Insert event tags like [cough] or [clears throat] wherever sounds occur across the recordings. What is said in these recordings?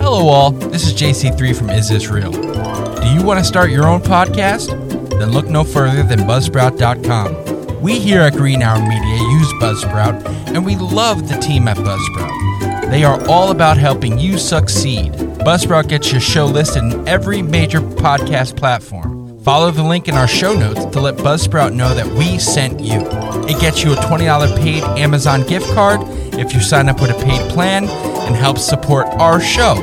Hello, all. This is JC3 from Is This Real? Do you want to start your own podcast? Then look no further than Buzzsprout.com. We here at Green Hour Media use Buzzsprout, and we love the team at Buzzsprout. They are all about helping you succeed. Buzzsprout gets your show listed in every major podcast platform. Follow the link in our show notes to let Buzzsprout know that we sent you. It gets you a $20 paid Amazon gift card if you sign up with a paid plan and helps support our show.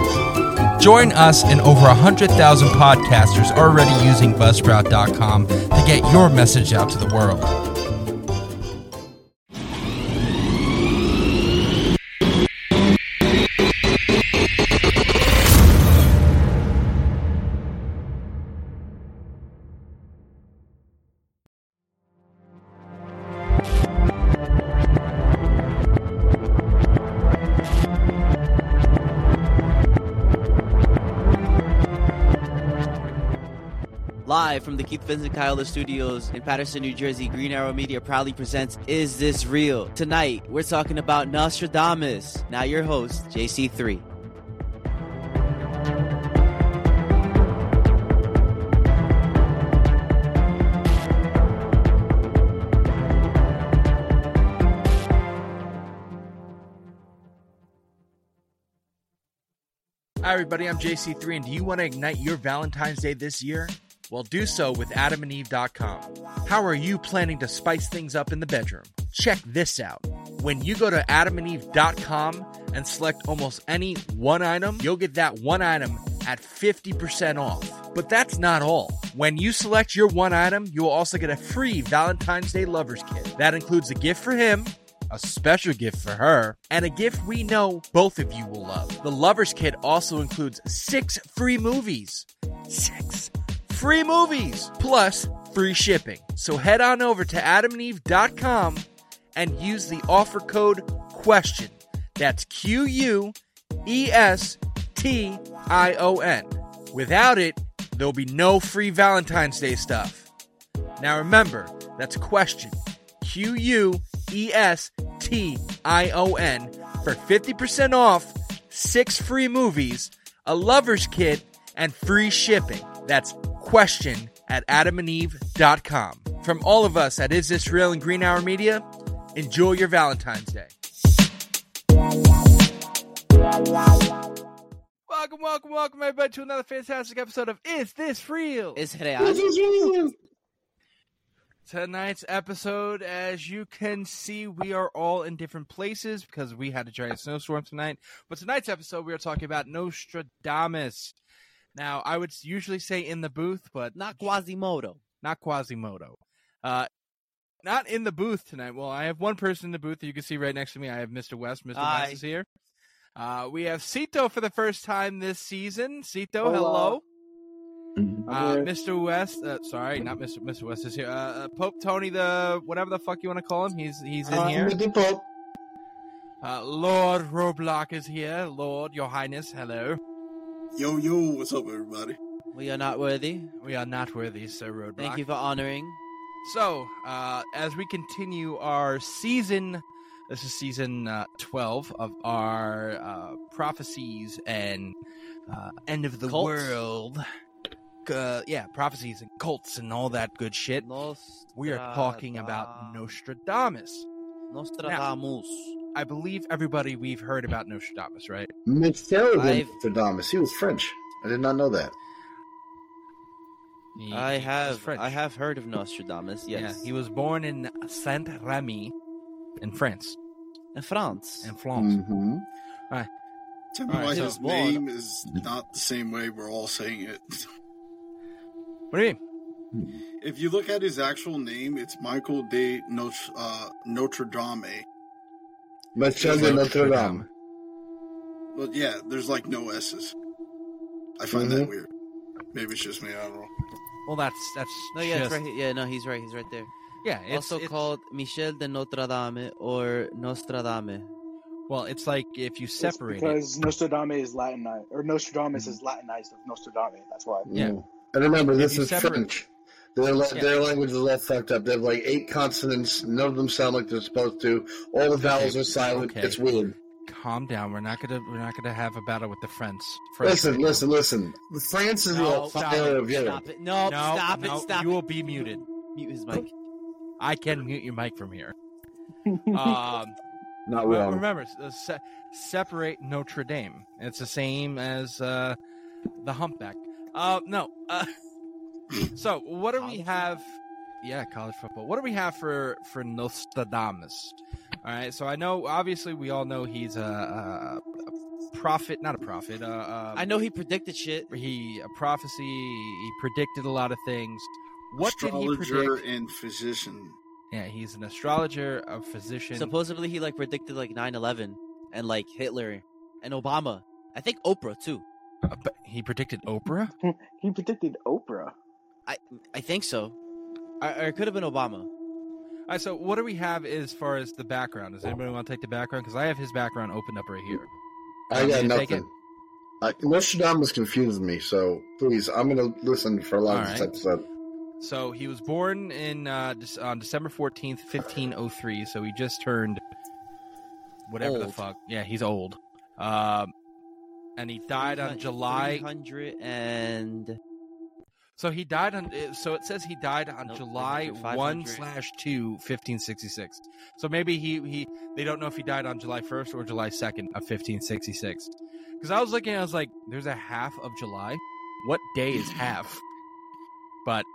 Join us and over 100,000 podcasters already using Buzzsprout.com to get your message out to the world. Keith Vincent Kyler Studios in Paterson, New Jersey, Green Hour Media proudly presents Is This Real? Tonight, we're talking about Nostradamus. Now, your host, JC3. Hi, everybody. I'm JC3, and do you want to ignite your Valentine's Day this year? Well, do so with adamandeve.com. How are you planning to spice things up in the bedroom? Check this out. When you go to adamandeve.com and select almost any one item, you'll get that one item at 50% off. But that's not all. When you select your one item, you will also get a free Valentine's Day Lovers Kit. That includes a gift for him, a special gift for her, and a gift we know both of you will love. The Lovers Kit also includes six free movies. Six free movies plus free shipping. So head on over to adamandeve.com and use the offer code QUESTION. That's Q U E S T I O N. Without it, there'll be no free Valentine's Day stuff. Now remember, that's question. Q U E S T I O N for 50% off, six free movies, a lover's kit, and free shipping. That's question at adamandeve.com. From all of us at Is This Real and Green Hour Media, enjoy your Valentine's Day. Welcome, welcome, welcome, everybody, to another fantastic episode of Is This Real? Is real? Tonight's episode, as you can see, we are all in different places because we had a giant snowstorm tonight. But tonight's episode, we are talking about Nostradamus. Now, I would usually say in the booth, but Not Quasimodo. not Quasimodo. Uh, not in the booth tonight. Well, I have one person in the booth that you can see right next to me. I have Mr. West. Mr. Hi. West is here. Uh, we have Cito for the first time this season. Cito, Hola. hello. Uh. Mr. West, uh, sorry, not Mr. Mr. West is here. Uh, uh, Pope Tony, the whatever the fuck you want to call him, he's he's in I'm here. the Pope. Uh, Lord Roblox is here. Lord, Your Highness, hello. Yo, yo, what's up, everybody? We are not worthy. We are not worthy, Sir Roadblock. Thank you for honoring. So, uh, as we continue our season, this is season uh, 12 of our uh, prophecies and uh, end of the Cults. world. Uh, yeah, prophecies and cults and all that good shit. We are talking about Nostradamus. Nostradamus. I believe everybody we've heard about Nostradamus, right? Michel Nostradamus. He was French. I did not know that. He- I have I have heard of Nostradamus. Yes. Yeah, he was born in Saint Remy in France, in France. in France. Mm-hmm. Tell me Alright, why so- his name is not the same way we're all saying it. What do you mean? if you look at his actual name, it's Michael de Notre, uh, Notre Dame. Michel de Notre Dame. But yeah, there's like no S's. I find that Mhm. weird. Maybe it's just me. I don't know. Well, that's that's No, yeah, it's just- right. here. Yeah, no, he's right. He's right there. yeah. It's, also it's- called Michel de Notre Dame or Nostradame. Well, it's like if you It's separate it. because Nostradamus is Latinized, or Nostradamus is Latinized of Nostradamus. That's why. Yeah. Mm. And remember, this is separate- French. Their, la- Yeah. their language is all fucked up. They have like eight consonants. None of them sound like they're supposed to. All the vowels are silent. okay. It's weird. calm down. We're not gonna we're not gonna have a battle with the French. French Listen, right now. listen, listen. France is No, the stop fire it. of Europe. Stop it. No, no, stop no, it. Stop you it. will be muted. Mute his mic. I can mute your mic from here. [laughs] Um, Not Well, remember, se- separate Notre Dame. It's the same as uh, the humpback. Uh, no. Uh, [laughs] so, what do we College have? Yeah, college football. What do we have for for Nostradamus? All right. So I know, obviously, we all know he's a, a, a prophet, not a prophet. Uh, uh, I know he predicted shit. he a prophecy. He predicted a lot of things. What did he Astrologer predict? and physician. Yeah, he's an astrologer, a physician. Supposedly he like predicted like 9/11 and like Hitler and Obama. I think Oprah too. Uh, but he predicted Oprah. [laughs] he predicted Oprah. I I think so. Or, or it could have been Obama. All right, so what do we have as far as the background? Does anybody want to take the background? Because I have his background opened up right here. I Want got me to take nothing. Uh, Nostradamus confused me, so please, I'm going to listen for a lot of this All right. episode. So he was born in uh, on December fourteenth, fifteen oh three. So he just turned whatever the fuck. Yeah, he's old. Um, and he died on July. 300 and So he died on. uh, So it says he died on Nope, July one slash two, 1566. So maybe he he they don't know if he died on July first or July second of fifteen sixty six. Because I was looking, I was like, "There's a half of July. What day is half?" But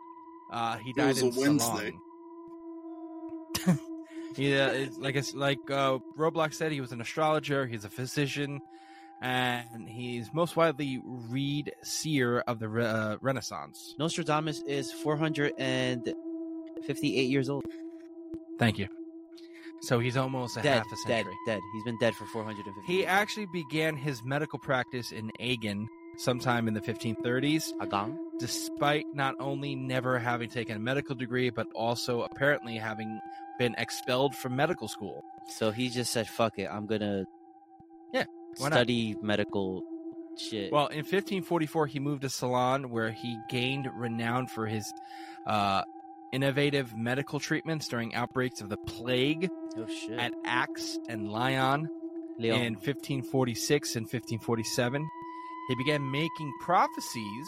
uh, he died it was a Wednesday. [laughs] Yeah, it's like it's like uh, Roblox said, he was an astrologer. He's a physician, and he's most widely read seer of the re- uh, Renaissance. Nostradamus is 458 years old. Thank you. So he's almost a Dead, half a century. dead. dead. He's been dead for 450. He years. actually began his medical practice in Agen sometime in the 1530s, Agang. despite not only never having taken a medical degree, but also apparently having been expelled from medical school. So he just said, "Fuck it, I'm gonna Yeah, why not? Study medical shit." Well, in 1544, he moved to Salon, where he gained renown for his uh, innovative medical treatments during outbreaks of the plague oh shit. at Aix and Lyon. Leon. in 1546 and 1547. He began making prophecies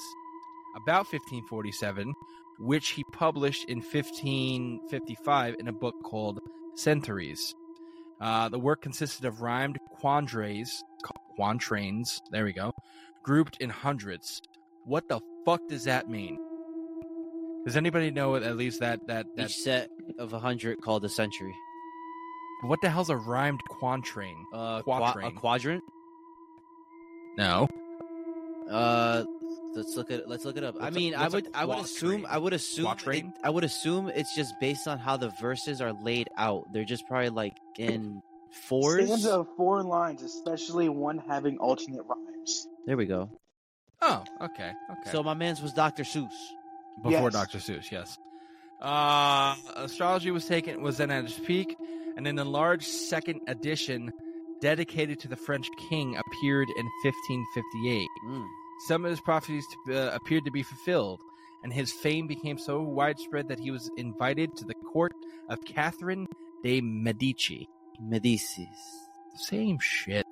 about 1547, which he published in 1555 in a book called Centuries. Uh, the work consisted of rhymed quandrays, quatrains, there we go, grouped in hundreds. What the fuck does that mean? Does anybody know at least that that that Each set of a hundred called a century. what the hell's a rhymed quatrain? Uh, qua- a quadrant. No. Uh, let's look at let's look it up. I What's a- mean, I would I would assume quatrain? I would assume it, I would assume it's just based on how the verses are laid out. They're just probably like in fours. Stanza of four lines, especially one having alternate rhymes. There we go. Oh, okay, okay. So my man's was Dr. Seuss. before Yes. Dr. Seuss, yes. Uh, astrology was taken was then at its peak, and an enlarged second edition dedicated to the French king appeared in 1558. Mm. Some of his prophecies uh, appeared to be fulfilled, and his fame became so widespread that he was invited to the court of Catherine de Medici. Medicis. Same shit.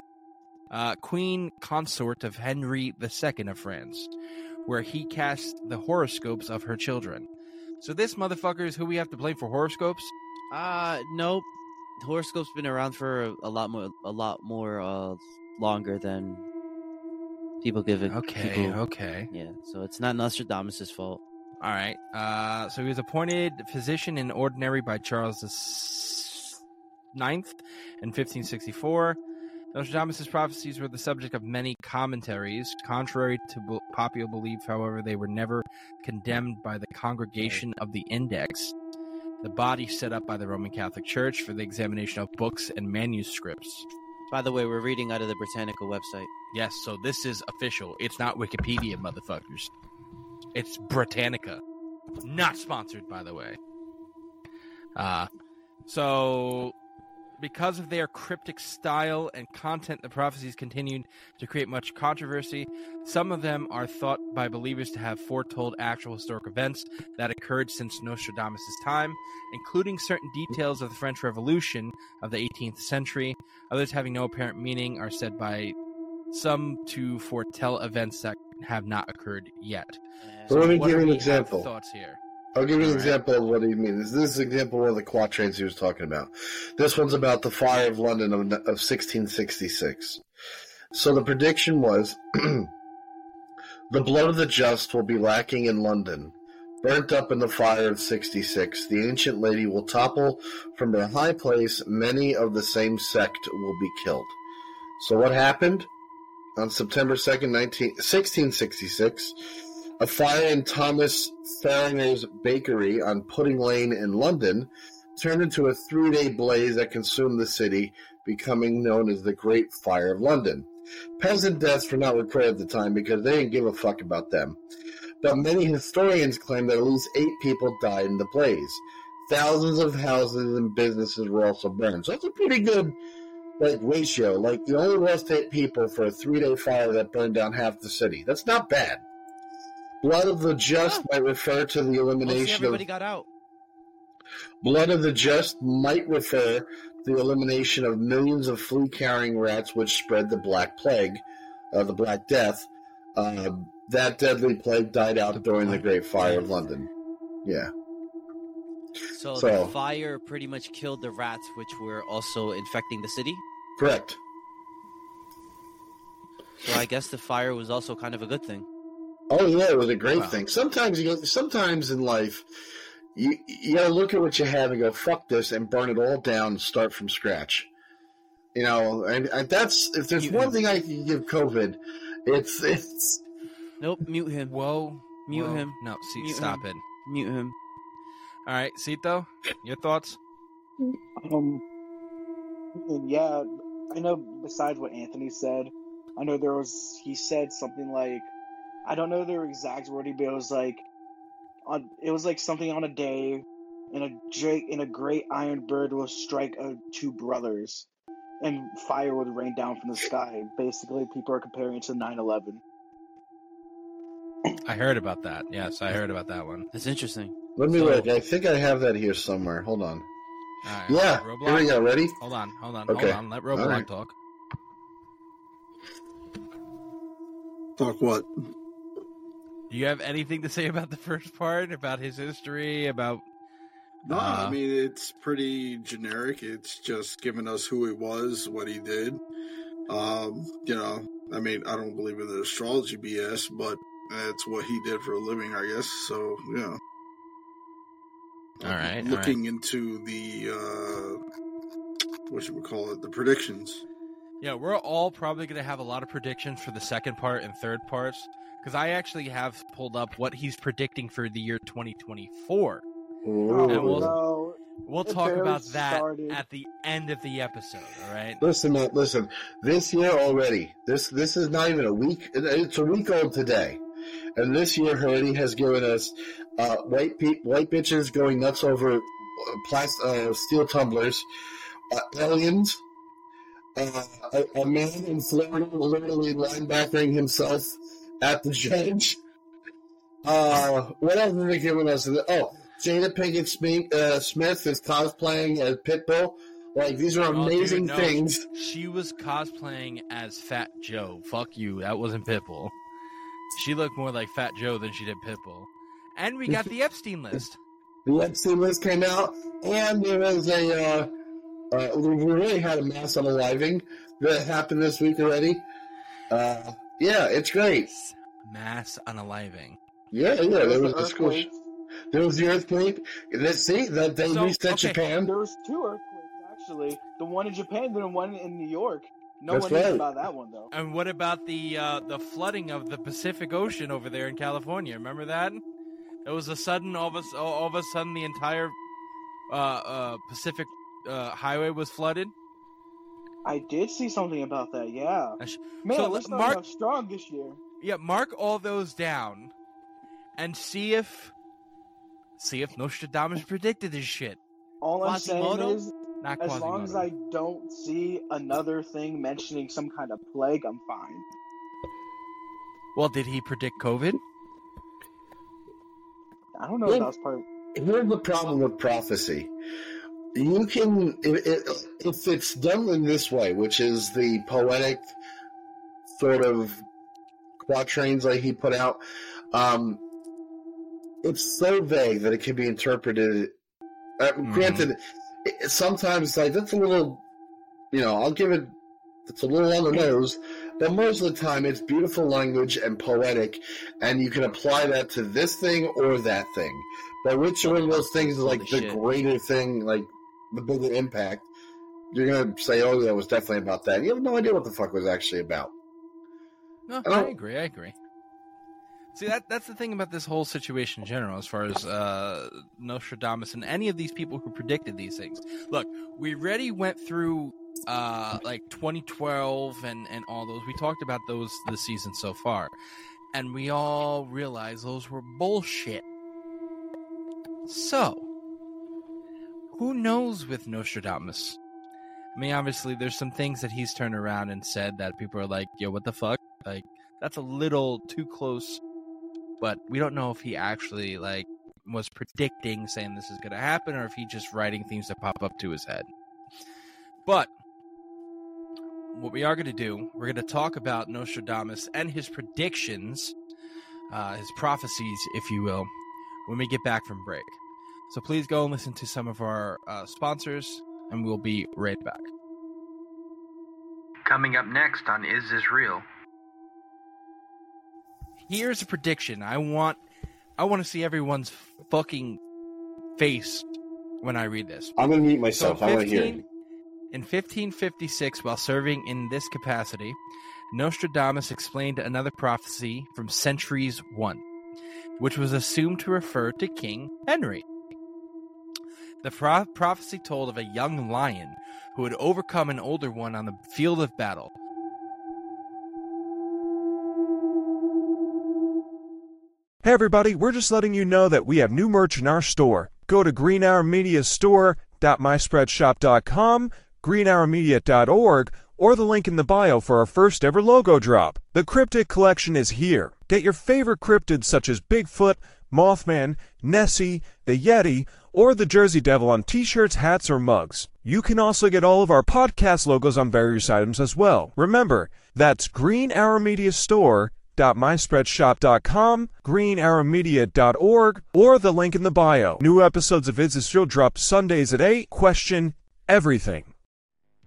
Uh, Queen consort of Henry II of France, where he cast the horoscopes of her children. So this motherfucker is who we have to blame for horoscopes. Uh nope. Horoscope's been around for a, a lot more a lot more uh longer than people give it. Okay, people- okay, Yeah, so it's not Nostradamus' fault. all right. Uh, so he was appointed physician in ordinary by Charles the Ninth in 1564. Nostradamus' prophecies were the subject of many commentaries. Contrary to b- popular belief, however, they were never condemned by the Congregation of the Index, the body set up by the Roman Catholic Church for the examination of books and manuscripts. By the way, we're reading out of the Britannica website. Yes, so this is official. It's not Wikipedia, motherfuckers. It's Britannica. Not sponsored, by the way. Uh, so because of their cryptic style and content, the prophecies continued to create much controversy. Some of them are thought by believers to have foretold actual historic events that occurred since Nostradamus' time, including certain details of the French Revolution of the 18th century. Others having no apparent meaning are said by some to foretell events that have not occurred yet. So let me give you an example. Thoughts here. I'll give you an example of what he means. This is an example of the quatrains he was talking about. This one's about the fire of London of, of 1666. So the prediction was [clears throat] the blood of the just will be lacking in London. Burnt up in the fire of 66, the ancient lady will topple from her high place. Many of the same sect will be killed. So what happened? On September 2nd, 19, 1666, a fire in Thomas Farriner's bakery on Pudding Lane in London turned into a three day blaze that consumed the city, becoming known as the Great Fire of London. Peasant deaths were not recorded at the time because they didn't give a fuck about them. But many historians claim that at least eight people died in the blaze. Thousands of houses and businesses were also burned. So that's a pretty good like ratio. Like you only lost eight people for a three day fire that burned down half the city. That's not bad. Blood of the just might refer to the Mostly elimination everybody of got out. blood of the just might refer to the elimination of millions of flea carrying rats which spread the black plague, uh, the black death. Uh, that deadly plague died out The during the Great Fire of London. Yeah. So, So- the fire pretty much killed the rats, which were also infecting the city. Correct. So I guess the fire was also kind of a good thing. Oh yeah, it was a great Wow. thing. Sometimes you go, sometimes in life, you you gotta look at what you have and go fuck this and burn it all down and start from scratch. You know, and, and that's if there's You- one thing I can give COVID, it's it's Nope, mute him. Whoa. Mute whoa. him. No, see, Mute stop him. it. Mute him. All right, Cito, your thoughts? Um, yeah, I know. Besides what Anthony said, I know there was. He said something like, I don't know their exact wording, but it was like, on. It was like something on a day, and a Drake and a great iron bird will strike uh, two brothers, and fire would rain down from the sky. Basically, people are comparing it to 9/11. I heard about that. Yes, I heard about that one. That's interesting. let me So- look. I think I have that here somewhere. Hold on. All right, Yeah, Roblox. here we go. Ready? Hold on, hold on, Okay. hold on. Let Roblox right. talk. Talk what? Do you have anything to say about the first part, about his history, about? No, Uh, I mean it's pretty generic. It's just giving us who he was, what he did. Um, you know, I mean, I don't believe in the astrology BS, but that's what he did for a living, I guess. So, yeah. All right, all Looking into the uh what should we call it? The predictions. Yeah, we're all probably going to have a lot of predictions for the second part and third parts because I actually have pulled up what he's predicting for the year 2024. Ooh. And we'll- no! We'll talk about that started. at the end of the episode. All right. Listen, man. Listen. This year already. This this is not even a week. It's a week old today, and this year already has given us uh, white pe- white bitches going nuts over uh, plas- uh, steel tumblers, uh, aliens, uh, a, a man in Florida literally linebackering himself at the judge. Uh, what else have they given us? Oh, Jada Pinkett Smith, uh, Smith is cosplaying as Pitbull. Like these are Oh, dude, amazing no. things. She was cosplaying as Fat Joe. Fuck you. That wasn't Pitbull. She looked more like Fat Joe than she did Pitbull. And we got the Epstein list. The Epstein list came out, and there was a. Uh, uh, we really had a mass unaliving that happened this week already. Uh, yeah, it's great. Mass unaliving. Yeah, yeah. There There was was the the school. There was the earthquake. Let's see that they So, reset okay. Japan. There was two earthquakes actually. The one in Japan, and the one in New York. No That's one knows right. about that one though. And what about the uh, the flooding of the Pacific Ocean over there in California? Remember that? It was a sudden, all of a, all of a sudden, the entire uh, uh, Pacific uh, highway was flooded. I did see something about that. Yeah, sh- man, so, we're starting Mark- off strong this year. Yeah, mark all those down, and see if see if Nostradamus predicted this shit. All I'm Quasimodo? saying is, Not As long as I don't see another thing mentioning some kind of plague, I'm fine. Well, did he predict COVID? I don't know Yeah. if that was part. Of- Here's the problem with prophecy. You can, if, if- it's done in this way, which is the poetic sort of quatrains that he put out, um, it's so vague that it can be interpreted. Uh, Granted, it, sometimes like that's a little, you know, I'll give it. It's a little on the nose, but most of the time it's beautiful language and poetic, and you can apply that to this thing or that thing. But which one of those things is like Holy the shit. greater thing, like the bigger impact? You're gonna say, "Oh, that was definitely about that." You have no idea what the fuck was actually about. No, I I agree. I agree. See that that's the thing about this whole situation in general, as far as uh, Nostradamus and any of these people who predicted these things. Look, we already went through uh, like 2012 and and all those. We talked about those this season so far, and we all realized those were bullshit. So, who knows with Nostradamus? I mean, obviously, there's some things that he's turned around and said that people are like, "Yo, what the fuck?" Like, that's a little too close. But we don't know if he actually like was predicting saying this is going to happen, or if he just writing things that pop up to his head. But what we are going to do, we're going to talk about Nostradamus and his predictions, uh, his prophecies, if you will, when we get back from break. So please go and listen to some of our uh, sponsors, and we'll be right back. Coming up next on Is This Real? Here's a prediction. I want I want to see everyone's fucking face when I read this. I'm gonna mute So myself. I want to hear. 15 in 1556, while serving in this capacity, Nostradamus explained another prophecy from centuries one, which was assumed to refer to King Henry. The pro- prophecy told of a young lion who would overcome an older one on the field of battle. Hey everybody, we're just letting you know that we have new merch in our store. Go to greenhourmediastore.myspreadshop.com, greenhourmedia.org, or the link in the bio for our first ever logo drop. The Cryptid Collection is here. Get your favorite cryptids such as Bigfoot, Mothman, Nessie, the Yeti, or the Jersey Devil on t-shirts, hats, or mugs. You can also get all of our podcast logos on various items as well. Remember, that's Green Media Store greenhourmedia.org, or the link in the bio. New episodes of Is This Real drop Sundays at 8. Question everything.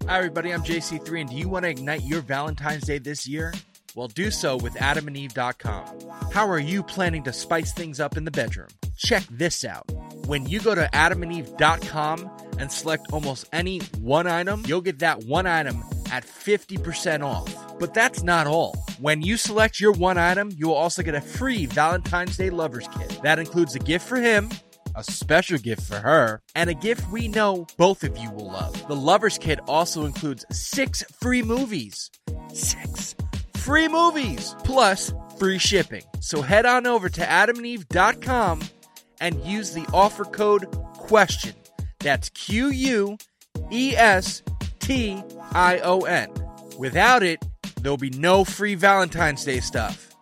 Hi, everybody. I'm JC3, and do you want to ignite your Valentine's Day this year? Well, do so with adamandeve.com. How are you planning to spice things up in the bedroom? Check this out. When you go to adamandeve.com and select almost any one item, you'll get that one item at 50% off. But that's not all. When you select your one item, you will also get a free Valentine's Day Lovers Kit. That includes a gift for him, a special gift for her, and a gift we know both of you will love. The Lovers Kit also includes six free movies. Six free movies, plus free shipping. So head on over to adamandeve.com and use the offer code QUESTION. That's Q U E S T I O N. Without it, there'll be no free Valentine's Day stuff.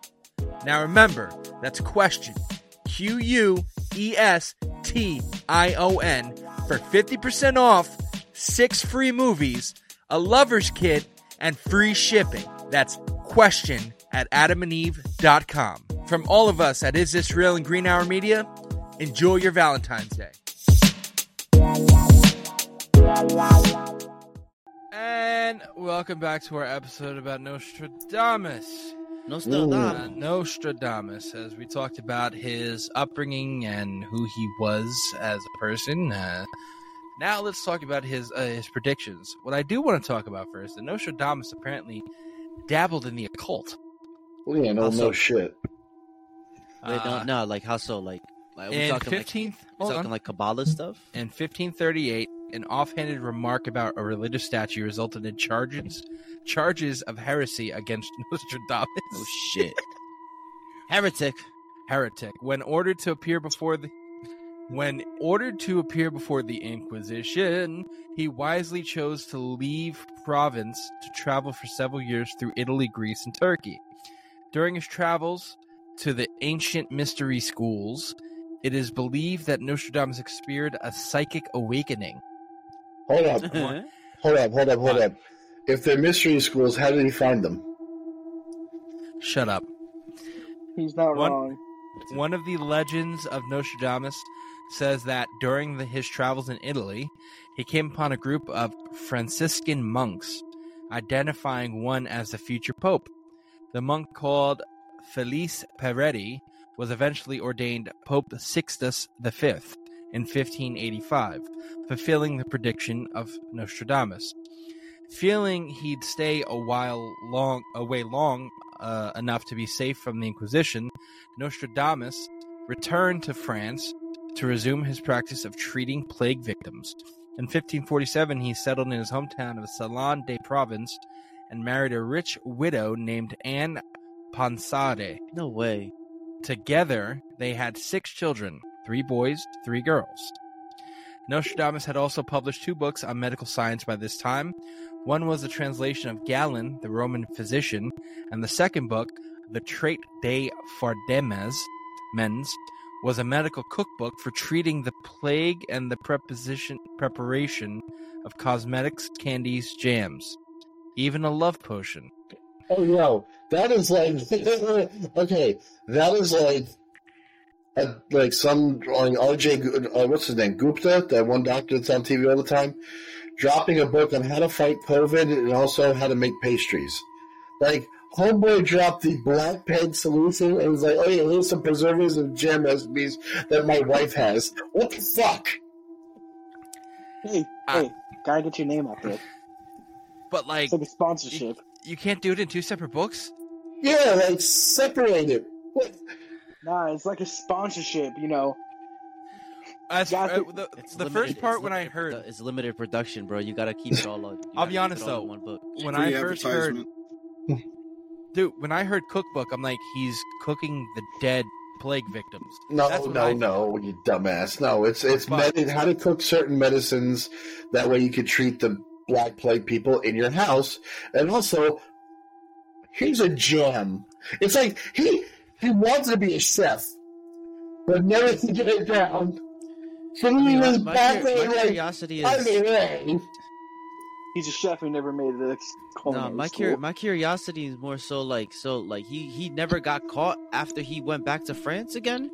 Now remember, that's question Q U E S T I O N for 50% off, six free movies, a lover's kit, and free shipping. That's question at adamandeve.com. From all of us at Is This Real and Green Hour Media, enjoy your Valentine's Day. And welcome back to our episode about Nostradamus. No Ooh. still Uh, Nostradamus, as we talked about his upbringing and who he was as a person. Uh, now let's talk about his uh, his predictions. What I do want to talk about first, that Nostradamus apparently dabbled in the occult. Well, yeah, no, Also- no shit. Wait, Uh, no, no, like how so? Like, like we in talking like, fifteenth, we talking like Kabbalah stuff? in fifteen thirty eight, an offhanded remark about a religious statue resulted in charges charges of heresy against [laughs] Nostradamus. Oh shit, [laughs] heretic. heretic when ordered to appear before the When ordered to appear before the Inquisition, he wisely chose to leave Provence to travel for several years through Italy, Greece, and Turkey. During his travels to the ancient mystery schools, it is believed that Nostradamus experienced a psychic awakening. Hold up, [laughs] uh-huh. hold up, hold up, hold up. If they're mystery schools, how did he find them? Shut up. He's not One- wrong. One of the legends of Nostradamus says that during the, his travels in Italy, he came upon a group of Franciscan monks, identifying one as the future pope. The monk called Felice Peretti was eventually ordained Pope Sixtus V in 1585, fulfilling the prediction of Nostradamus. Feeling he'd stay a while long away long uh, enough to be safe from the Inquisition, Nostradamus returned to France to resume his practice of treating plague victims. In 1547, he settled in his hometown of Salon de Provence and married a rich widow named Anne Ponsarde. No way. Together, they had six children three boys, three girls. Nostradamus had also published two books on medical science by this time. One was a translation of Galen, the Roman physician, and the second book, The Trait de Fardemes, Mens, was a medical cookbook for treating the plague and the preparation of cosmetics, candies, jams, even a love potion. Oh no, that is like [laughs] okay. That is like uh, like some like RJ. Uh, what's his name? Gupta, that one doctor that's on TV all the time, dropping a book on how to fight COVID and also how to make pastries. Like homeboy dropped the black pen solution and was like, "Oh yeah, here's some preservatives and jam recipes that my wife has." What the fuck? Hey, Ah. hey, gotta get your name out there. But like, It's like a sponsorship. you can't do it in two separate books. Yeah, like separate it. What? Nah, it's like a sponsorship. You know, As Got uh, the, the limited- first part when I heard produ- it's limited production, bro. You gotta keep it all on. you I'll be honest, though. one book. when Free I first heard advertisement. Dude, when I heard cookbook, I'm like, he's cooking the dead plague victims. No, no, no, you dumbass. No, it's it's But- med- how to cook certain medicines. That way you could treat the black plague people in your house. And also, here's a gem. It's like he he wants to be a chef, but never to get it down. So he my, was my, there my like, curiosity is. He's a chef who never made the no. My cur- my curiosity is more so like so like he he never got caught after he went back to France again.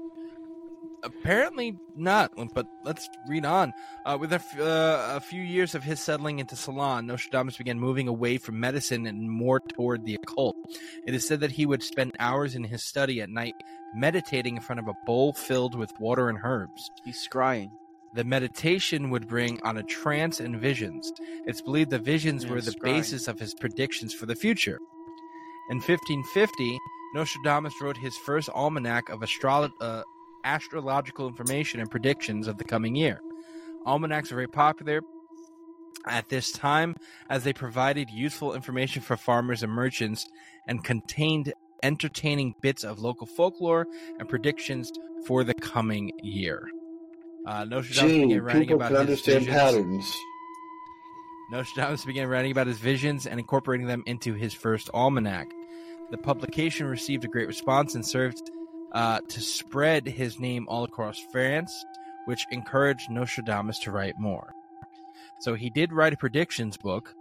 Apparently not, but let's read on. Uh, with a, f- uh, a few years of his settling into Salon, Nostradamus began moving away from medicine and more toward the occult. It is said that he would spend hours in his study at night meditating in front of a bowl filled with water and herbs. He's scrying. The meditation would bring on a trance and visions. It's believed the visions were the scrying. basis of his predictions for the future. In 1550, Nostradamus wrote his first almanac of uh, astrological information and predictions of the coming year. Almanacs are very popular at this time as they provided useful information for farmers and merchants and contained entertaining bits of local folklore and predictions for the coming year. Uh, Nostradamus Gee, began writing people about can his understand visions. patterns. Nostradamus began writing about his visions and incorporating them into his first almanac. The publication received a great response and served uh, to spread his name all across France, which encouraged Nostradamus to write more. So he did write a predictions book.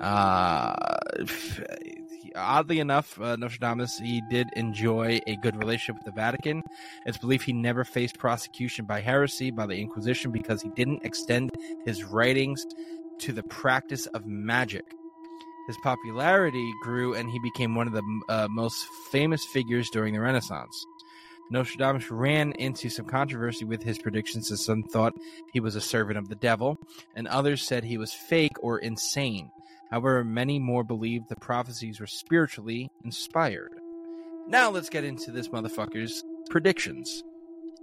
Uh, oddly enough, uh, Nostradamus he did enjoy a good relationship with the Vatican. It's believed he never faced prosecution by heresy by the Inquisition because he didn't extend his writings to the practice of magic. His popularity grew and he became one of the uh, most famous figures during the Renaissance. Nostradamus ran into some controversy with his predictions as some thought he was a servant of the devil, and others said he was fake or insane. However, many more believed the prophecies were spiritually inspired. Now let's get into this motherfucker's predictions.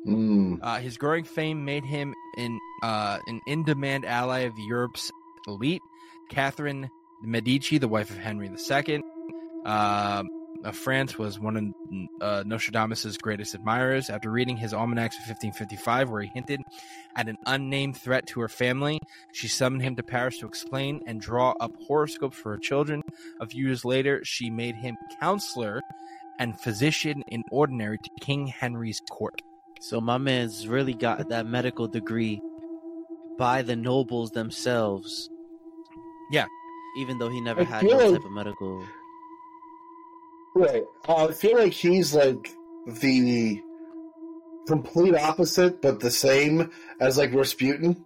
Mm. Uh, his growing fame made him in, uh, an in-demand ally of Europe's elite. Catherine Medici, the wife of Henry II, uh, of France was one of uh, Nostradamus' greatest admirers. After reading his almanacs of 1555, where he hinted at an unnamed threat to her family, she summoned him to Paris to explain and draw up horoscopes for her children. A few years later, she made him counselor and physician in ordinary to King Henry's court. So my man's really got that medical degree by the nobles themselves. Yeah. Even though he never I had that like- type of medical. Right. Uh, I feel like he's like the complete opposite, but the same as like Rasputin.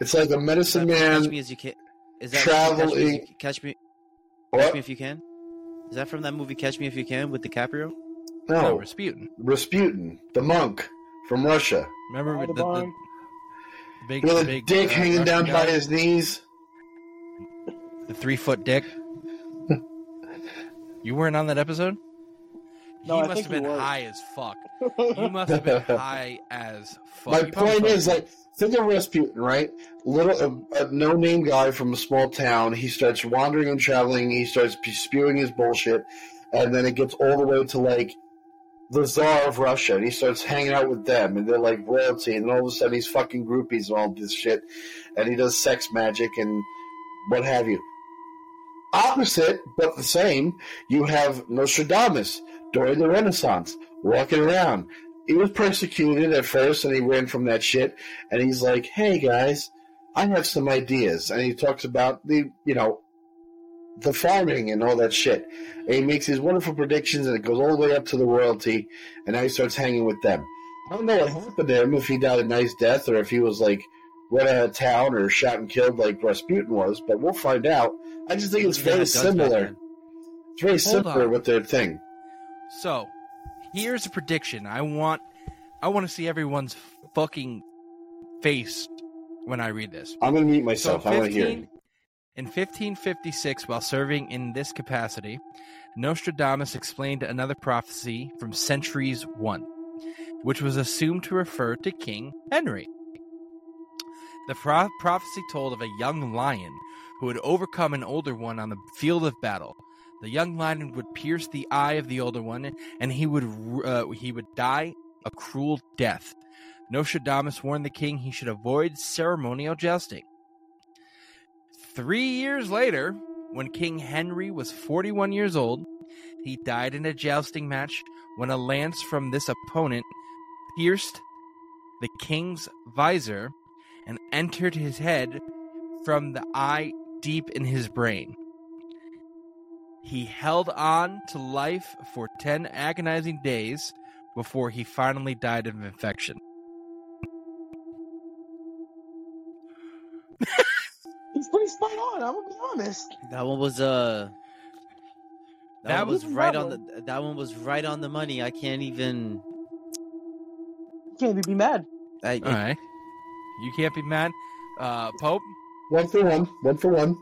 It's like a medicine Catch me man. as you can. Is that catch me, traveling- catch me, catch me if you can? Is that from that movie Catch Me If You Can with DiCaprio? No, No, Rasputin. Rasputin, the monk from Russia. Remember the, the, Audubon. big, With a big dick uh, hanging Russian down guy? by his knees. the three foot dick. You weren't on that episode. No, he I must think have been high as fuck. [laughs] He must have been high as fuck. My point is, like, think of Rasputin, right? Little, a, a no-name guy from a small town. He starts wandering and traveling. He starts spewing his bullshit, and then it gets all the way to like the Tsar of Russia, and he starts hanging out with them, and they're like royalty, and then all of a sudden he's fucking groupies and all this shit, and he does sex magic and what have you. Opposite, but the same, you have Nostradamus during the Renaissance, walking around. He was persecuted at first, and he ran from that shit. And he's like, "Hey guys, I have some ideas." And he talks about the, you know, the farming and all that shit. And he makes these wonderful predictions, and it goes all the way up to the royalty. And now he starts hanging with them. I don't know what happened to him if he died a nice death or if he was like run out of town or shot and killed like Rasputin was, but we'll find out. I just think it's very back similar. It's very similar on. with their thing. So, here's a prediction. I want, I want to see everyone's fucking face when I read this. I'm gonna mute So, myself. I want to hear it. in 1556, while serving in this capacity, Nostradamus explained another prophecy from Centuries One, which was assumed to refer to King Henry. The pro- prophecy told of a young lion who would overcome an older one on the field of battle. The young lion would pierce the eye of the older one, and he would uh, he would die a cruel death. Nostradamus warned the king he should avoid ceremonial jousting. Three years later, when King Henry was 41 years old, he died in a jousting match when a lance from this opponent pierced the king's visor and entered his head from the eye deep in his brain. He held on to life for 10 agonizing days before he finally died of infection. [laughs] He's pretty spot on. I'm gonna be honest. That one was uh. That, That was was right that on the. That one was right on the money. I can't even. Can't even be mad. I, All right. You can't be mad. Uh, Pope, One for one. One for one.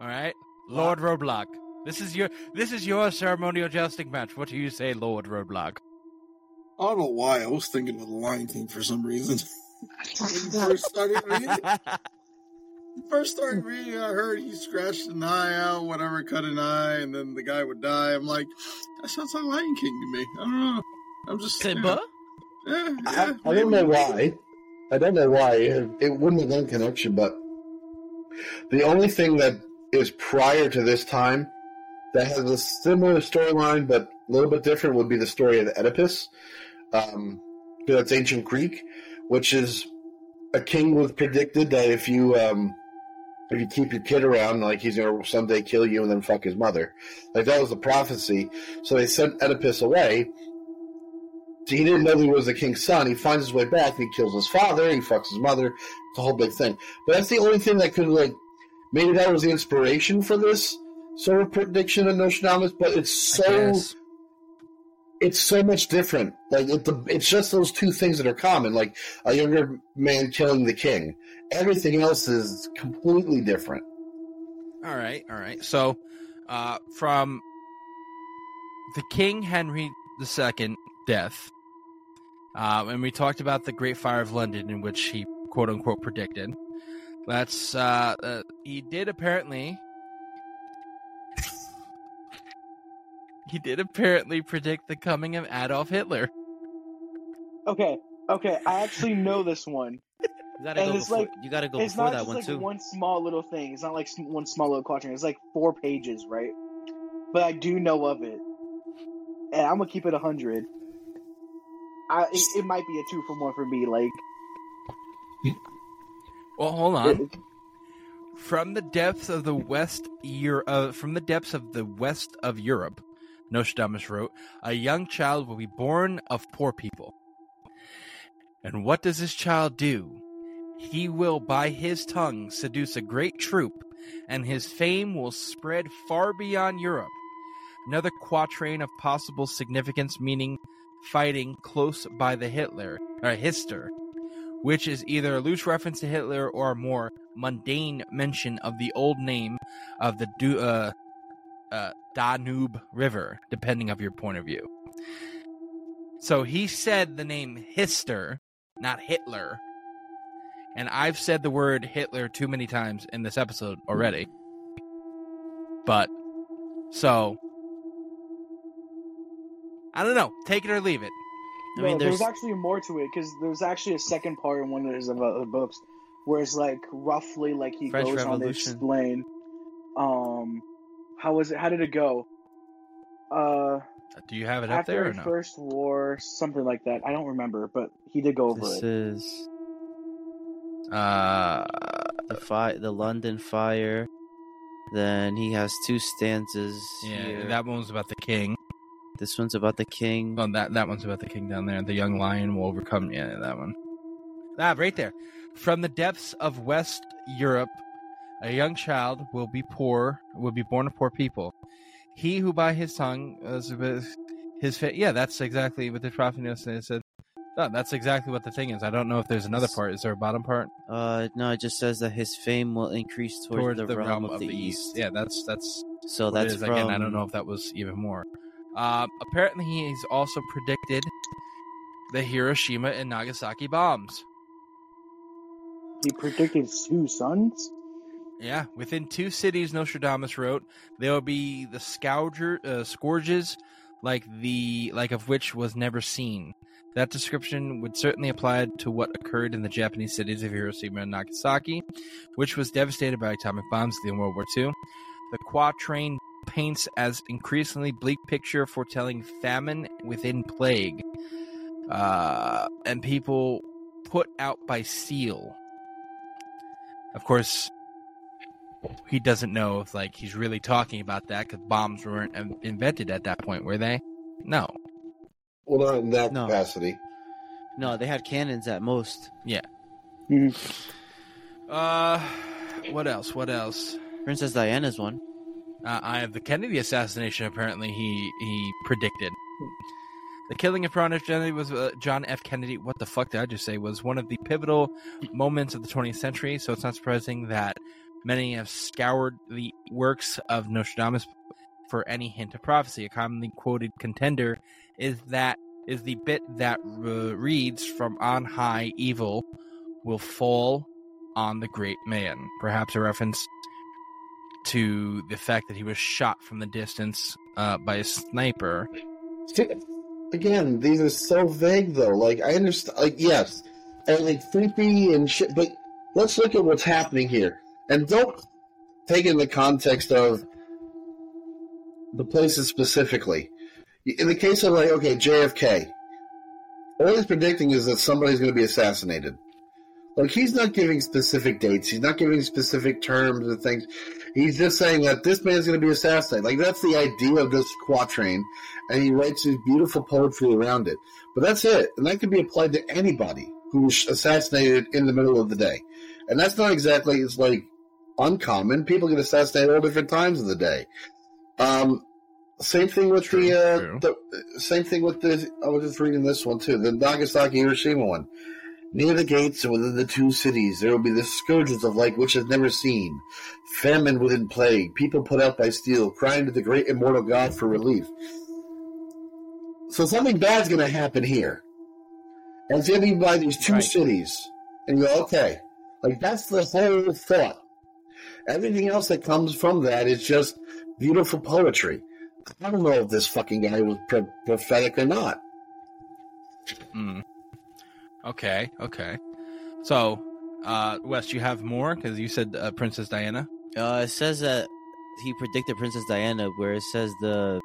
all right. Lord Roadblock. This is your this is your ceremonial jousting match. What do you say, Lord Roadblock? I don't know why. I was thinking of the Lion King for some reason. when [laughs] you first started reading, [laughs] first started reading, I heard he scratched an eye out, whatever, cut an eye, and then the guy would die. I'm like, that sounds like Lion King to me. I don't know. I'm just Simba. Yeah, yeah, I, yeah, I don't know maybe. why. I don't know why. It, it wouldn't have done connection, but the only thing that is prior to this time that has a similar storyline but a little bit different would be the story of Oedipus. Um, that's ancient Greek, which is a king was predicted that if you um, if you keep your kid around, like he's gonna someday kill you and then fuck his mother. Like that was the prophecy. So they sent Oedipus away. So he didn't know he was the king's son. He finds his way back. He kills his father. He fucks his mother. It's a whole big thing. But that's the only thing that could like maybe that was the inspiration for this sort of prediction of Nostradamus. But it's so it's so much different. Like it, the, it's just those two things that are common, like a younger man killing the king. Everything else is completely different. All right, all right. So, uh, from the King Henry II death, uh, and we talked about the Great Fire of London, in which he quote unquote predicted. That's uh, uh, he did apparently. he did apparently predict the coming of Adolf Hitler. Okay, okay, I actually know this one. [laughs] You gotta And go it's before, like- you gotta go it's before not that just one like too. one small little thing. It's not like one small little quatrain. It's like four pages, right? But I do know of it, and I'm gonna keep it a hundred. I it, it might be a two for one for me. Like Well, hold on. From the depths of the west, Euro- uh, from the depths of the west of Europe, Nostradamus wrote, "A young child will be born of poor people." And what does this child do? He will, by his tongue, seduce a great troop, and his fame will spread far beyond Europe. Another quatrain of possible significance, meaning fighting close by the Hitler or Hister, which is either a loose reference to Hitler or a more mundane mention of the old name of the Du- uh, uh, Danube River, depending of your point of view. So he said the name Hister, not Hitler. And I've said the word Hitler too many times in this episode already. But, so, I don't know. Take it or leave it. I no, mean, there's, there's actually more to it because there's actually a second part in one of his of the books where it's like roughly like he French goes on to Revolution. explain. Um, how was it? How did it go? Uh, Do you have it up there or the no? first war, something like that. I don't remember, but he did go over it. this it. is Uh, the fi- the London fire. Then he has two stanzas yeah, here. that one was about the king. This one's about the king. Oh, that that one's about the king down there. The young lion will overcome. Yeah, that one. Ah, right there. From the depths of West Europe, a young child will be poor, will be born of poor people. He who by his tongue, uh, his fa- yeah, that's exactly what the prophet said. Oh, that's exactly what the thing is. I don't know if there's another part. Is there a bottom part Uh, no, it just says that his fame will increase towards, towards the, realm, of, the east. Yeah, that's that's So what that's is. from, again. I don't know if that was even more. Um, apparently, he's also predicted the Hiroshima and Nagasaki bombs. He predicted two sons. Yeah, within two cities, Nostradamus wrote there will be the scourger, uh, scourges, like the like of which was never seen. That description would certainly apply to what occurred in the Japanese cities of Hiroshima and Nagasaki, which was devastated by atomic bombs in World War II. The quatrain paints as increasingly bleak picture foretelling famine within plague, uh, and people put out by seal Of course, he doesn't know if like he's really talking about that because bombs weren't invented at that point, were they? No. Well, not in that No. capacity. No, they had cannons at most. Yeah. Uh, what else? What else? Princess Diana's one. Uh, I have the Kennedy assassination. Apparently, he he predicted the killing of John F. Kennedy was uh, John F. Kennedy. What the fuck did I just say? Was one of the pivotal moments of the 20th century. So it's not surprising that many have scoured the works of Nostradamus for any hint of prophecy. A commonly quoted contender is that is the bit that uh, reads, "From on high, evil will fall on the great man." Perhaps a reference to the fact that he was shot from the distance uh, by a sniper. Again, these are so vague, though. Like, I understand. Like, yes, and like creepy and shit. But let's look at what's happening here, and don't take it in the context of the places specifically. In the case of like, okay, JFK, all he's predicting is that somebody's going to be assassinated. Like, he's not giving specific dates. He's not giving specific terms and things. He's just saying that this man's going to be assassinated. Like, that's the idea of this quatrain, and he writes his beautiful poetry around it. But that's it. And that can be applied to anybody who was assassinated in the middle of the day. And that's not exactly, it's like uncommon. People get assassinated all different times of the day. Um, same thing with the, uh, the, same thing with the, I was just reading this one too, the Nagasaki Hiroshima one. Near the gates and within the two cities, there will be the scourges of like which is never seen, famine within plague, people put out by steel, crying to the great immortal God for relief. So something bad's going to happen here, and it's going to be by these two Right. cities. And you go, okay, like that's the whole thought. Everything else that comes from that is just beautiful poetry. I don't know if this fucking guy was pro- prophetic or not. Mm. Okay, okay. So, uh, Wes, you have more because you said uh, Princess Diana. Uh, it says that he predicted Princess Diana, where it says the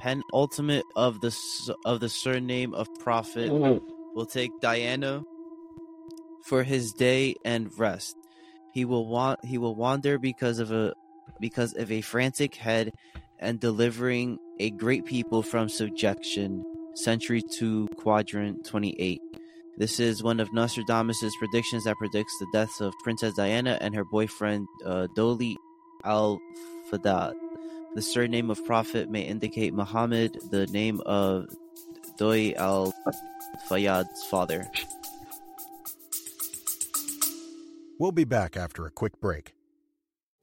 penultimate of the of the surname of prophet will take Diana for his day and rest. He will want he will wander because of a because of a frantic head and delivering a great people from subjection. Century two, quadrant twenty eight. This is one of Nostradamus' predictions that predicts the deaths of Princess Diana and her boyfriend uh, Doli al Fadad. The surname of prophet may indicate Muhammad, the name of Dodi al Fayed's father. We'll be back after a quick break.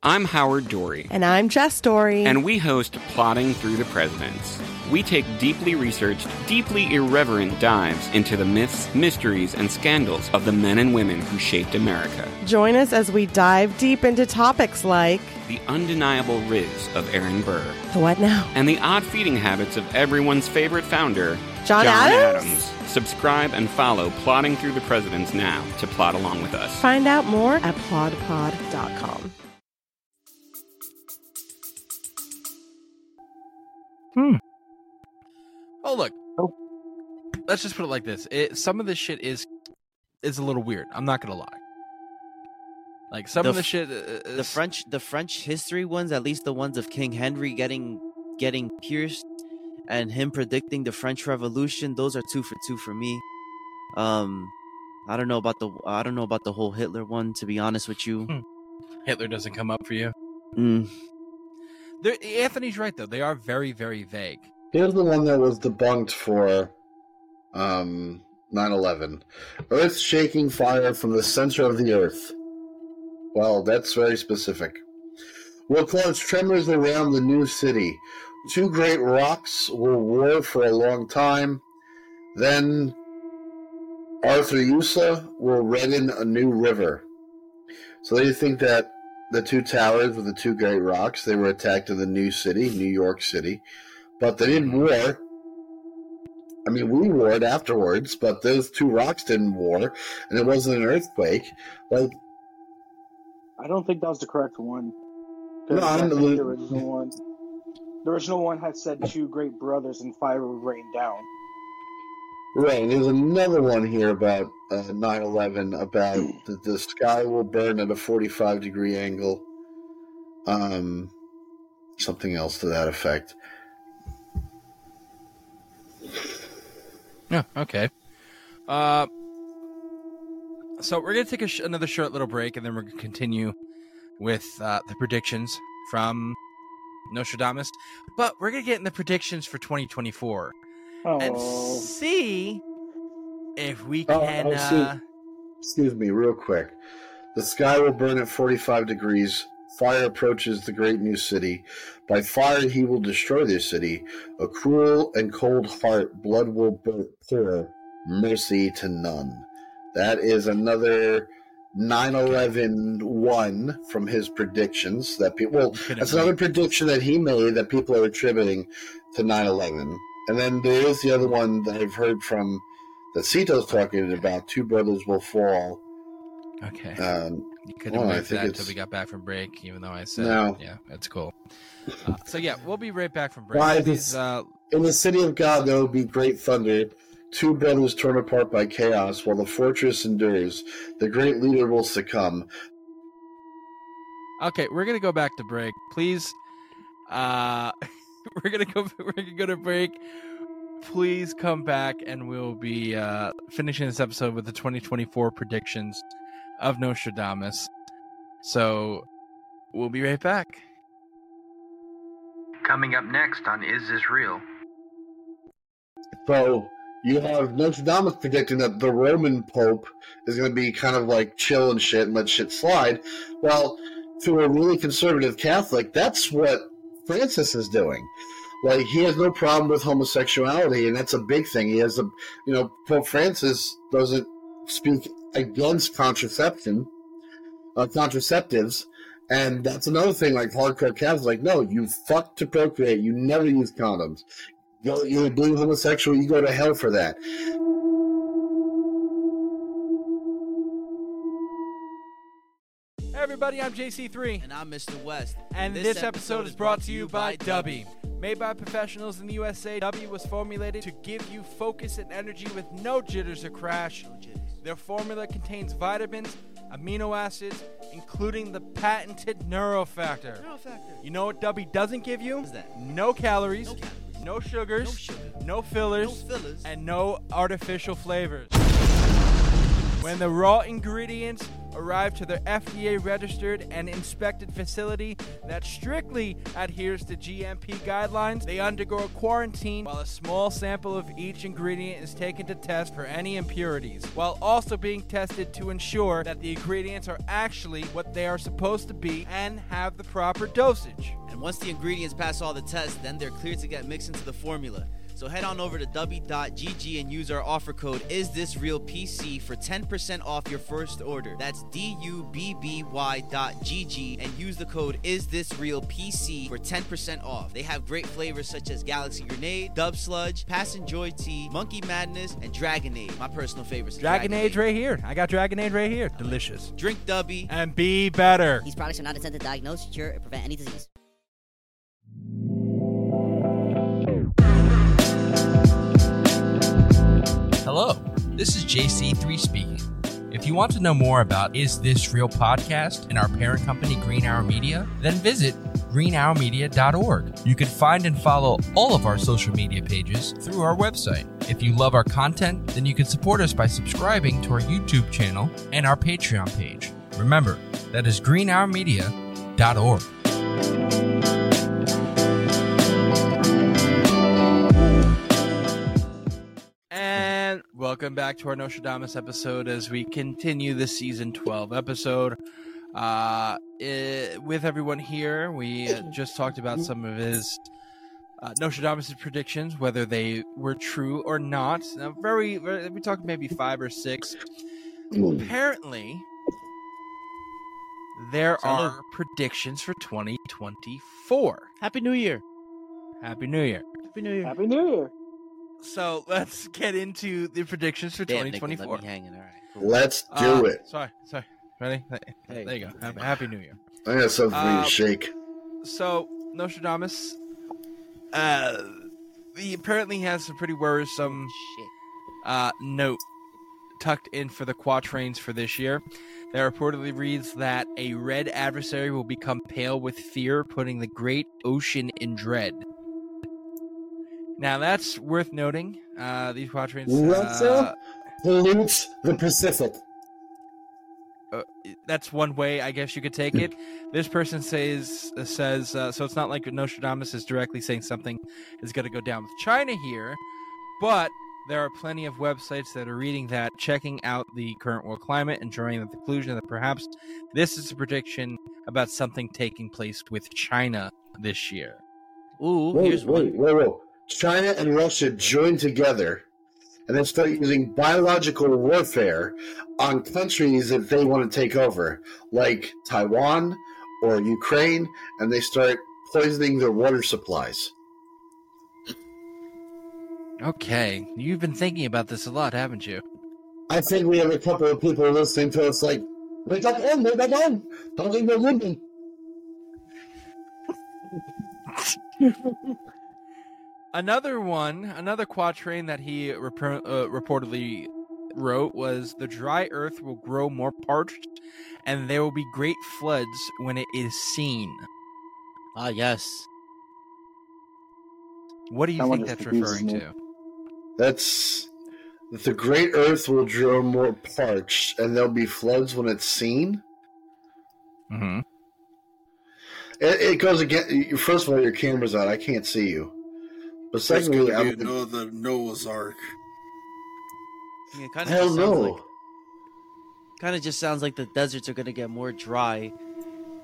I'm Howard Dorre, And I'm Jess Dorre. and we host Plodding Through the Presidents. We take deeply researched, deeply irreverent dives into the myths, mysteries, and scandals of the men and women who shaped America. Join us as we dive deep into topics like The undeniable riz of Aaron Burr, the what now? and the odd feeding habits of everyone's favorite founder, John Adams? Subscribe and follow Plodding Through the Presidents now to plot along with us. Find out more at plodpod.com. Oh, look. Oh. Let's just put it like this: it, some of this shit is is a little weird. I'm not gonna lie. Like some The of the shit, uh, The French the French history ones, at least the ones of King Henry getting getting pierced and him predicting the French Revolution, those are two for two for me. Um I don't know about the I don't know about the whole Hitler one to be honest with you. Hmm. Hitler doesn't come up for you. Mm. Anthony's right though; they are very, very vague. Here's the one that was debunked for um 9/11. Earth shaking fire from the center of the earth. Well, that's very specific. Will cause tremors around the new city. Two great rocks will war for a long time. Then Arethusa will redden a new river. So they think that the two towers with the two great rocks, they were attacked in the new city, New York City. But they didn't war. I mean, we warred afterwards, but those two rocks didn't war, and it wasn't an earthquake. Like, I don't think that was the correct one. No, I think the original one. The original one had said two great brothers and fire would rain down. Right, there's another one here about uh, 9/11 about the, the sky will burn at a 45 degree angle. Um, something else to that effect. Yeah. Okay. Uh, so we're gonna take sh- another short little break, and then we're gonna continue with uh, the predictions from Nostradamus. But we're gonna get in the predictions for 2024 and Oh, see if we Oh, can. oh, uh, Excuse me, real quick. The sky will burn at 45 degrees. Fire approaches the great new city. By fire, he will destroy their city. A cruel and cold heart, blood will pour, mercy to none. That is another 9 11 1 from his predictions. That people, well, that's another prediction that he made that people are attributing to 9 11. And then there is the other one that I've heard from that Sito's talking about. Two brothers will fall. Okay. Um, you couldn't well, I for that until we got back from break, even though I said, No. yeah, that's cool. Uh, so yeah, we'll be right back from break. Why These, uh, in the city of God, there will be great thunder. Two brothers torn apart by chaos, while the fortress endures. The great leader will succumb. Okay, we're gonna go back to break. Please, uh, [laughs] [laughs] we're gonna go. We're gonna go to break. Please come back, and we'll be uh, finishing this episode with the 2024 predictions of Nostradamus. So, we'll be right back. Coming up next on Is This Real? So you have Nostradamus predicting that the Roman Pope is going to be kind of like chill and shit and let shit slide. Well, to a really conservative Catholic, that's what Francis is doing. Like he has no problem with homosexuality, and that's a big thing. He has a, you know, Pope Francis doesn't speak against contraception, uh, contraceptives, And that's another thing, like hardcore cats, like, no, you fuck to procreate. You never use condoms. You're, you're being homosexual, you go to hell for that. Everybody, I'm JC3. And I'm Mr. West. And this, episode is brought to you by Dubby. Made by professionals in the USA, Dubby was formulated to give you focus and energy with no jitters or crash. Their formula contains vitamins, amino acids, including the patented Neurofactor. You know what Dubby doesn't give you? What's that? No calories, No calories. no sugars, No sugar. no fillers, No fillers. and no artificial flavors. When the raw ingredients arrive to their FDA registered and inspected facility that strictly adheres to GMP guidelines, they undergo a quarantine while a small sample of each ingredient is taken to test for any impurities, while also being tested to ensure that the ingredients are actually what they are supposed to be and have the proper dosage. And once the ingredients pass all the tests, then they're cleared to get mixed into the formula. So head on over to dubby.gg and use our offer code Is This Real PC for 10% off your first order. That's D-U-B-B-Y dot GG and use the code Is This Real PC for 10% off. They have great flavors such as Galaxy Grenade, Dub Sludge, Pass and Joy Tea, Monkey Madness, and Dragonade. My personal favorites. are Dragonade right here. I got Dragonade right here. Delicious. Drink Dubby. And be better. These products are not intended to diagnose, cure, or prevent any disease. Hello, this is JC3 speaking. If you want to know more about Is This Real Podcast and our parent company, Green Hour Media, then visit greenhourmedia.org. You can find and follow all of our social media pages through our website. If you love our content, then you can support us by subscribing to our YouTube channel and our Patreon page. Remember, that is greenhourmedia.org. welcome back to our Nostradamus episode as we continue the season 12 episode. Uh, eh, with everyone here, we uh, just talked about some of his uh, Nostradamus' predictions, whether they were true or not. Now, very, very we talked maybe five or six. Apparently, there Salud. are predictions for 2024. Happy New Year. Happy New Year. Happy New Year. Happy New Year. So [laughs] let's get into the predictions for Damn, nigga, 2024. let hanging. All right. Cool. Let's do Uh, it. Sorry, sorry. Ready? Hey. There you go. Happy, Happy New Year. I got something for you Uh, to shake. So Nostradamus, uh, he apparently has some pretty worrisome uh, note tucked in for the quatrains for this year. That reportedly reads that a red adversary will become pale with fear, putting the great ocean in dread. Now that's worth noting. Uh, these quatrains. Russia Uh, pollutes the Pacific. uh, that's one way I guess you could take it. This person says says uh, so it's not like Nostradamus is directly saying something is going to go down with China here, but there are plenty of websites that are reading that, checking out the current world climate, and drawing the conclusion that perhaps this is a prediction about something taking place with China this year. Ooh, Wait, here's wait, one. wait, wait. China and Russia join together and then start using biological warfare on countries that they want to take over, like Taiwan or Ukraine, and they start poisoning their water supplies. Okay, you've been thinking about this a lot, haven't you? I think we have a couple of people listening to us like, wake up in, wake up in. Don't leave no living. [laughs] Another one, another quatrain that he repro- uh, reportedly wrote was The dry earth will grow more parched, and there will be great floods when it is seen. Ah, yes. What do you That think that's referring me. to? That's that the great earth will grow more parched, and there'll be floods when it's seen. Mm-hmm. It, it goes again. First of all, your camera's out. I can't see you. But It's secondly, gonna I'm, be another Noah's Ark. Yeah, kind of hell no. like kind of just sounds like the deserts are gonna get more dry,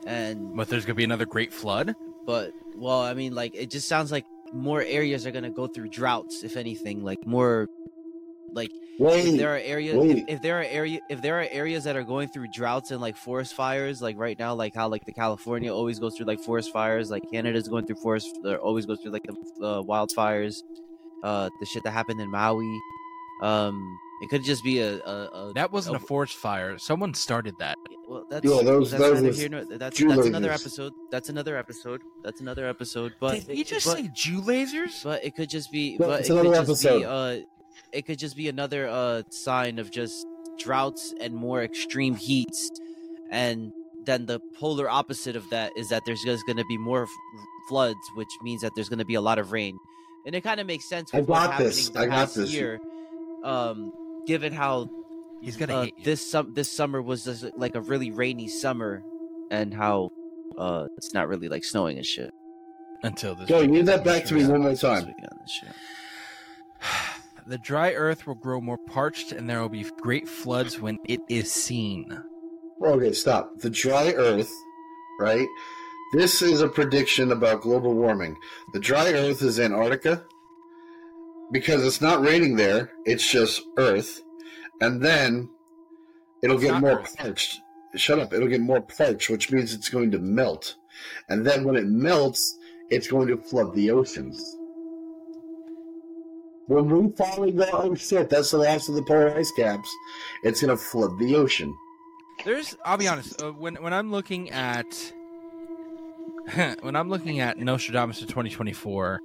and But there's gonna be another great flood. but well, I mean, like it just sounds like more areas are gonna go through droughts, if anything, like more, like Wait, if there are areas if, if there are area if there are areas that are going through droughts and like forest fires like right now like how like the california always goes through like forest fires like canada's going through forest or always goes through like the uh, wildfires uh the shit that happened in maui um it could just be a, a, a That wasn't a a- forest fire. Someone started that. well that's Yeah, those- that's those neither was here nor that's that's another episode that's another episode that's another episode but Did he just but- say Jew lasers? but it could just be No, but it's it could another just be episode. uh it could just be another uh sign of just droughts and more extreme heats and then the polar opposite of that is that there's just going to be more f- floods which means that there's going to be a lot of rain and it kind of makes sense I with what's got this. happening the I got this. year um given how He's gonna uh, hate you. this sum this summer was just like a really rainy summer and how uh it's not really like snowing and shit until this. Yo, weekend. read that back to me one more this time. Weekend and shit. The dry earth will grow more parched, and there will be great floods when it is seen. Okay, stop. The dry Earth, right? This is a prediction about global warming. The dry Earth is Antarctica because it's not raining there. It's just Earth, and then it'll It's get more Earth. parched. Shut up! It'll get more parched, which means it's going to melt, and then when it melts, it's going to flood the oceans. When we finally go, oh shit, that's the last of the polar ice caps. It's to flood the ocean. There's, I'll be honest, uh, when when I'm looking at [laughs] when I'm looking at Nostradamus of 2024,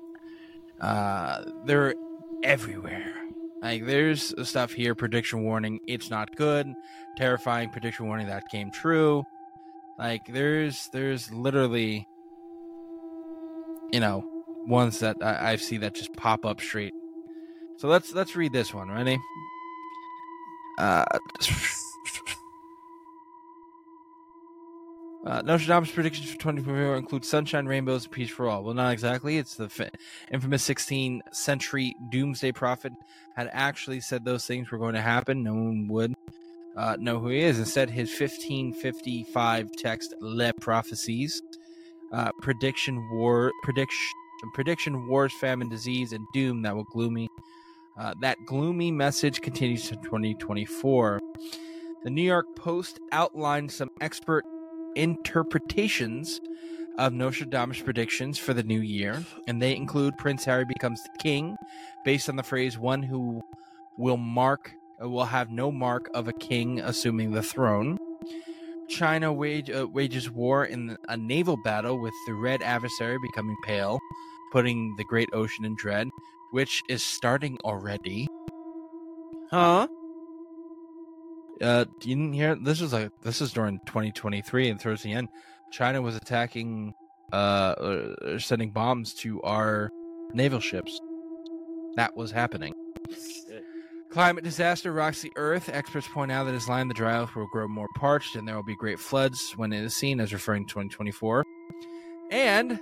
uh, they're everywhere. Like there's stuff here, prediction warning, it's not good, terrifying prediction warning that came true. Like there's there's literally, you know, ones that I, I see that just pop up straight. So let's let's read this one. Ready? Uh, [laughs] Uh, predictions for 2024 include sunshine, rainbows, peace for all. Well, not exactly. It's the fa- infamous 16th century doomsday prophet had actually said those things were going to happen. No one would uh, know who he is. Instead, his 1555 text, Le Prophecies, uh, prediction war, prediction, prediction wars, famine, disease, and doom that will gloomy. Uh, that gloomy message continues to 2024. The New York Post outlined some expert interpretations of Nostradamus predictions for the new year, and they include Prince Harry becomes the king, based on the phrase "one who will mark uh, will have no mark of a king assuming the throne." China wage, uh, wages war in a naval battle with the red adversary becoming pale, putting the great ocean in dread, which is starting already. huh Uh, you didn't hear this was like this is during 2023 and towards the end, China was attacking, uh, sending bombs to our naval ships. That was happening. Climate disaster rocks the earth. Experts point out that as land the dry earth will grow more parched and there will be great floods when it is seen as referring to 2024. And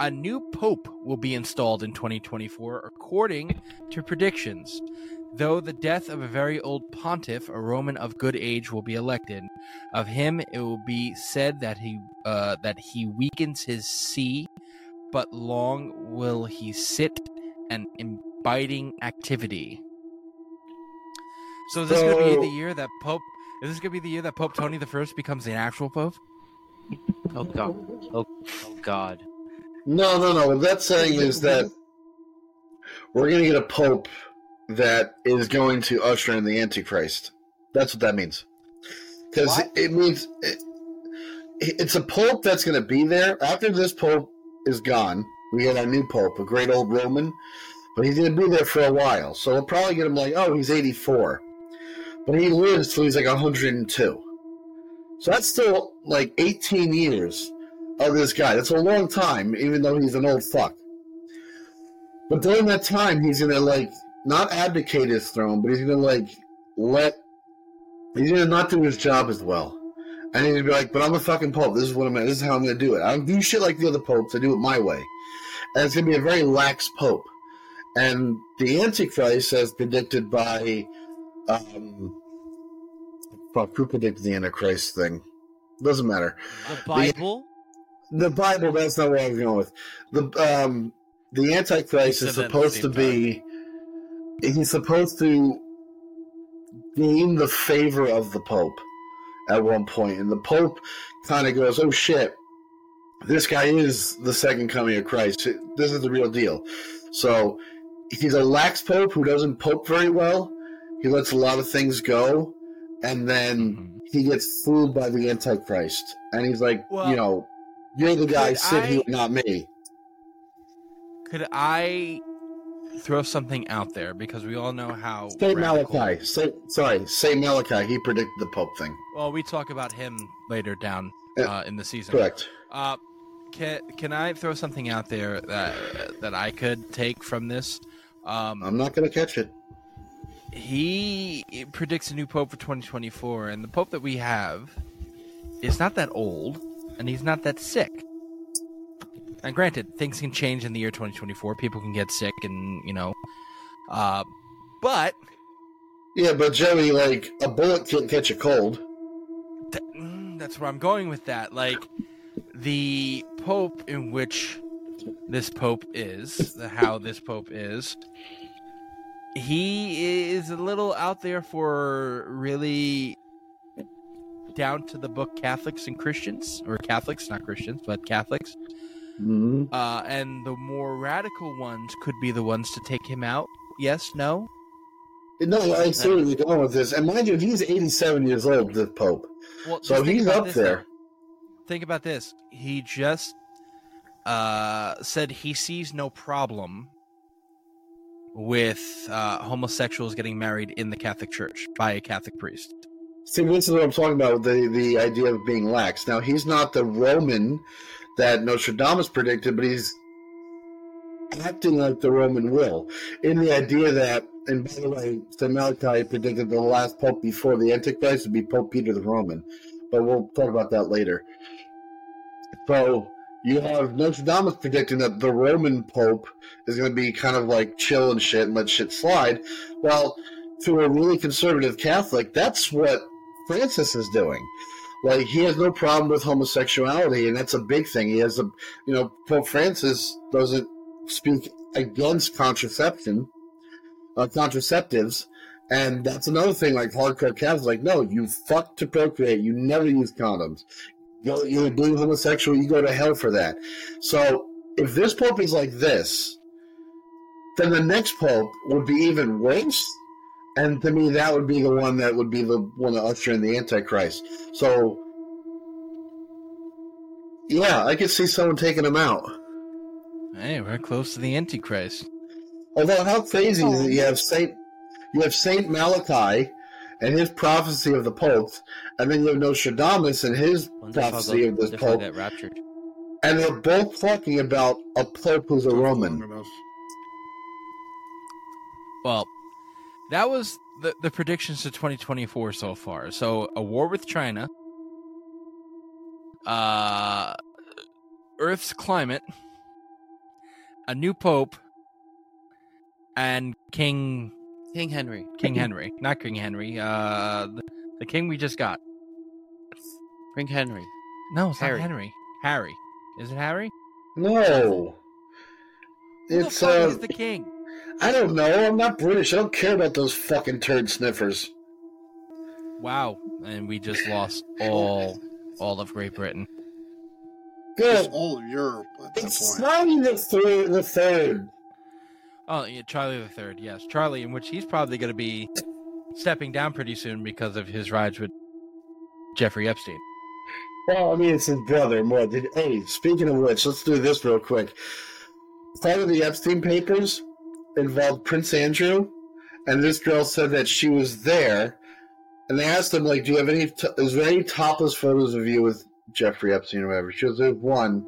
a new pope will be installed in 2024 according to predictions. Though the death of a very old pontiff, a Roman of good age, will be elected. Of him, it will be said that he uh, that he weakens his see, but long will he sit and imbibing activity. So is this going to be the year that Pope? Is this going to be the year that Pope Tony the First becomes the actual Pope? oh god oh, oh god No, no, no. What that's saying is [laughs] that we're going to get a pope that is going to usher in the Antichrist. That's what that means. Because it means it, it's a pope that's going to be there after this pope is gone. We get our new pope, a great old Roman, but he's going to be there for a while. So we'll probably get him like, oh, he's 84. But he lives till he's like 102. So that's still like 18 years of this guy. That's a long time, even though he's an old fuck. But during that time, he's gonna like not abdicate his throne, but he's gonna like let he's gonna not do his job as well. And he's gonna be like, "But I'm a fucking pope. This is what I'm. This is how I'm gonna do it. I don't do shit like the other popes. I do it my way." And it's gonna be a very lax pope. And the Antichrist, as predicted by, um, who predicted the Antichrist thing? Doesn't matter the bible the Bible. That's not what I was going with. The um, the Antichrist is said that at the supposed to same be he's supposed to gain the favor of the Pope at one point, and the Pope kind of goes, "Oh shit, this guy is the second coming of Christ. This is the real deal." So he's a lax Pope who doesn't pope very well. He lets a lot of things go, and then Mm-hmm. he gets fooled by the Antichrist, and he's like, Well, you know, you're the guy, could sit I- here, not me. Could I throw something out there because we all know how Saint radical- Malachi. Say, sorry, Saint Malachi. He predicted the Pope thing. Well, we talk about him later down uh, in the season. Correct. Uh, can can I throw something out there that that I could take from this? Um, I'm not going to catch it. he predicts a new pope for 2024, and the pope that we have is not that old, and he's not that sick. And granted, things can change in the year 2024. People can get sick, and you know, uh, but Yeah, but Joey, like a bullet can't catch a cold. th- mm, that's where I'm going with that. Like the pope in which this pope is, the how this pope is, he is a little out there for really down to the book Catholics and Christians, or Catholics, not Christians, but Catholics. Mm-hmm. Uh, and the more radical ones could be the ones to take him out. Yes, no. No, I see where you're going with this. And mind you, he's 87 years old, the Pope. Well, So he's up this, there. Think about this. He just uh, said he sees no problem with uh, homosexuals getting married in the Catholic Church by a Catholic priest. See, this is what I'm talking about the, the idea of being lax. Now, he's not the Roman that Nostradamus predicted, but he's acting like the Roman will. In the idea that, and by the way, St. Malachi predicted the last pope before the Antichrist would be Pope Peter the Roman. But we'll talk about that later. So, you have Nostradamus predicting that the Roman Pope is going to be kind of like chill and shit and let shit slide. Well, to a really conservative Catholic, that's what Francis is doing. Like he has no problem with homosexuality, and that's a big thing. He has a, you know, Pope Francis doesn't speak against contraception, uh, contraceptives, and that's another thing. Like hardcore Catholics, like no, you fuck to procreate. You never use condoms. Go, you're being homosexual. You go to hell for that. So if this pope is like this, then the next pope would be even worse. And to me, that would be the one that would be the one to usher in the Antichrist. So, yeah, I could see someone taking him out. Hey, we're close to the Antichrist. Although, how crazy is it? You have Saint, you have Saint Malachi, and his prophecy of the Pope, and then you have Nostradamus and his Wonder if I'll prophecy of this wonder if I'll pope, get raptured. and they're both talking about a pope who's a Roman. Well, that was the, the predictions to 2024 so far. So, a war with China, uh, Earth's climate, a new pope, and King King Henry. King Henry, not King Henry. Uh, the, the king we just got. King Henry. No, it's Harry. not Henry. Harry. Is it Harry? No, Who it's fuck uh, is the king? I don't know. I'm not British. I don't care about those fucking turd sniffers. Wow, and we just lost all all of Great Britain. Good. all of Europe It's point. not even the third. The third. Oh, yeah, Charlie the Third. Yes, Charlie, in which he's probably going to be stepping down pretty soon because of his rides with Jeffrey Epstein. Well, I mean, it's his brother more. Did hey? Speaking of which, let's do this real quick. Part of the Epstein papers involved Prince Andrew, and this girl said that she was there, and they asked him like, "Do you have any? T- is there any topless photos of you with Jeffrey Epstein or whatever?" She goes, "There's one."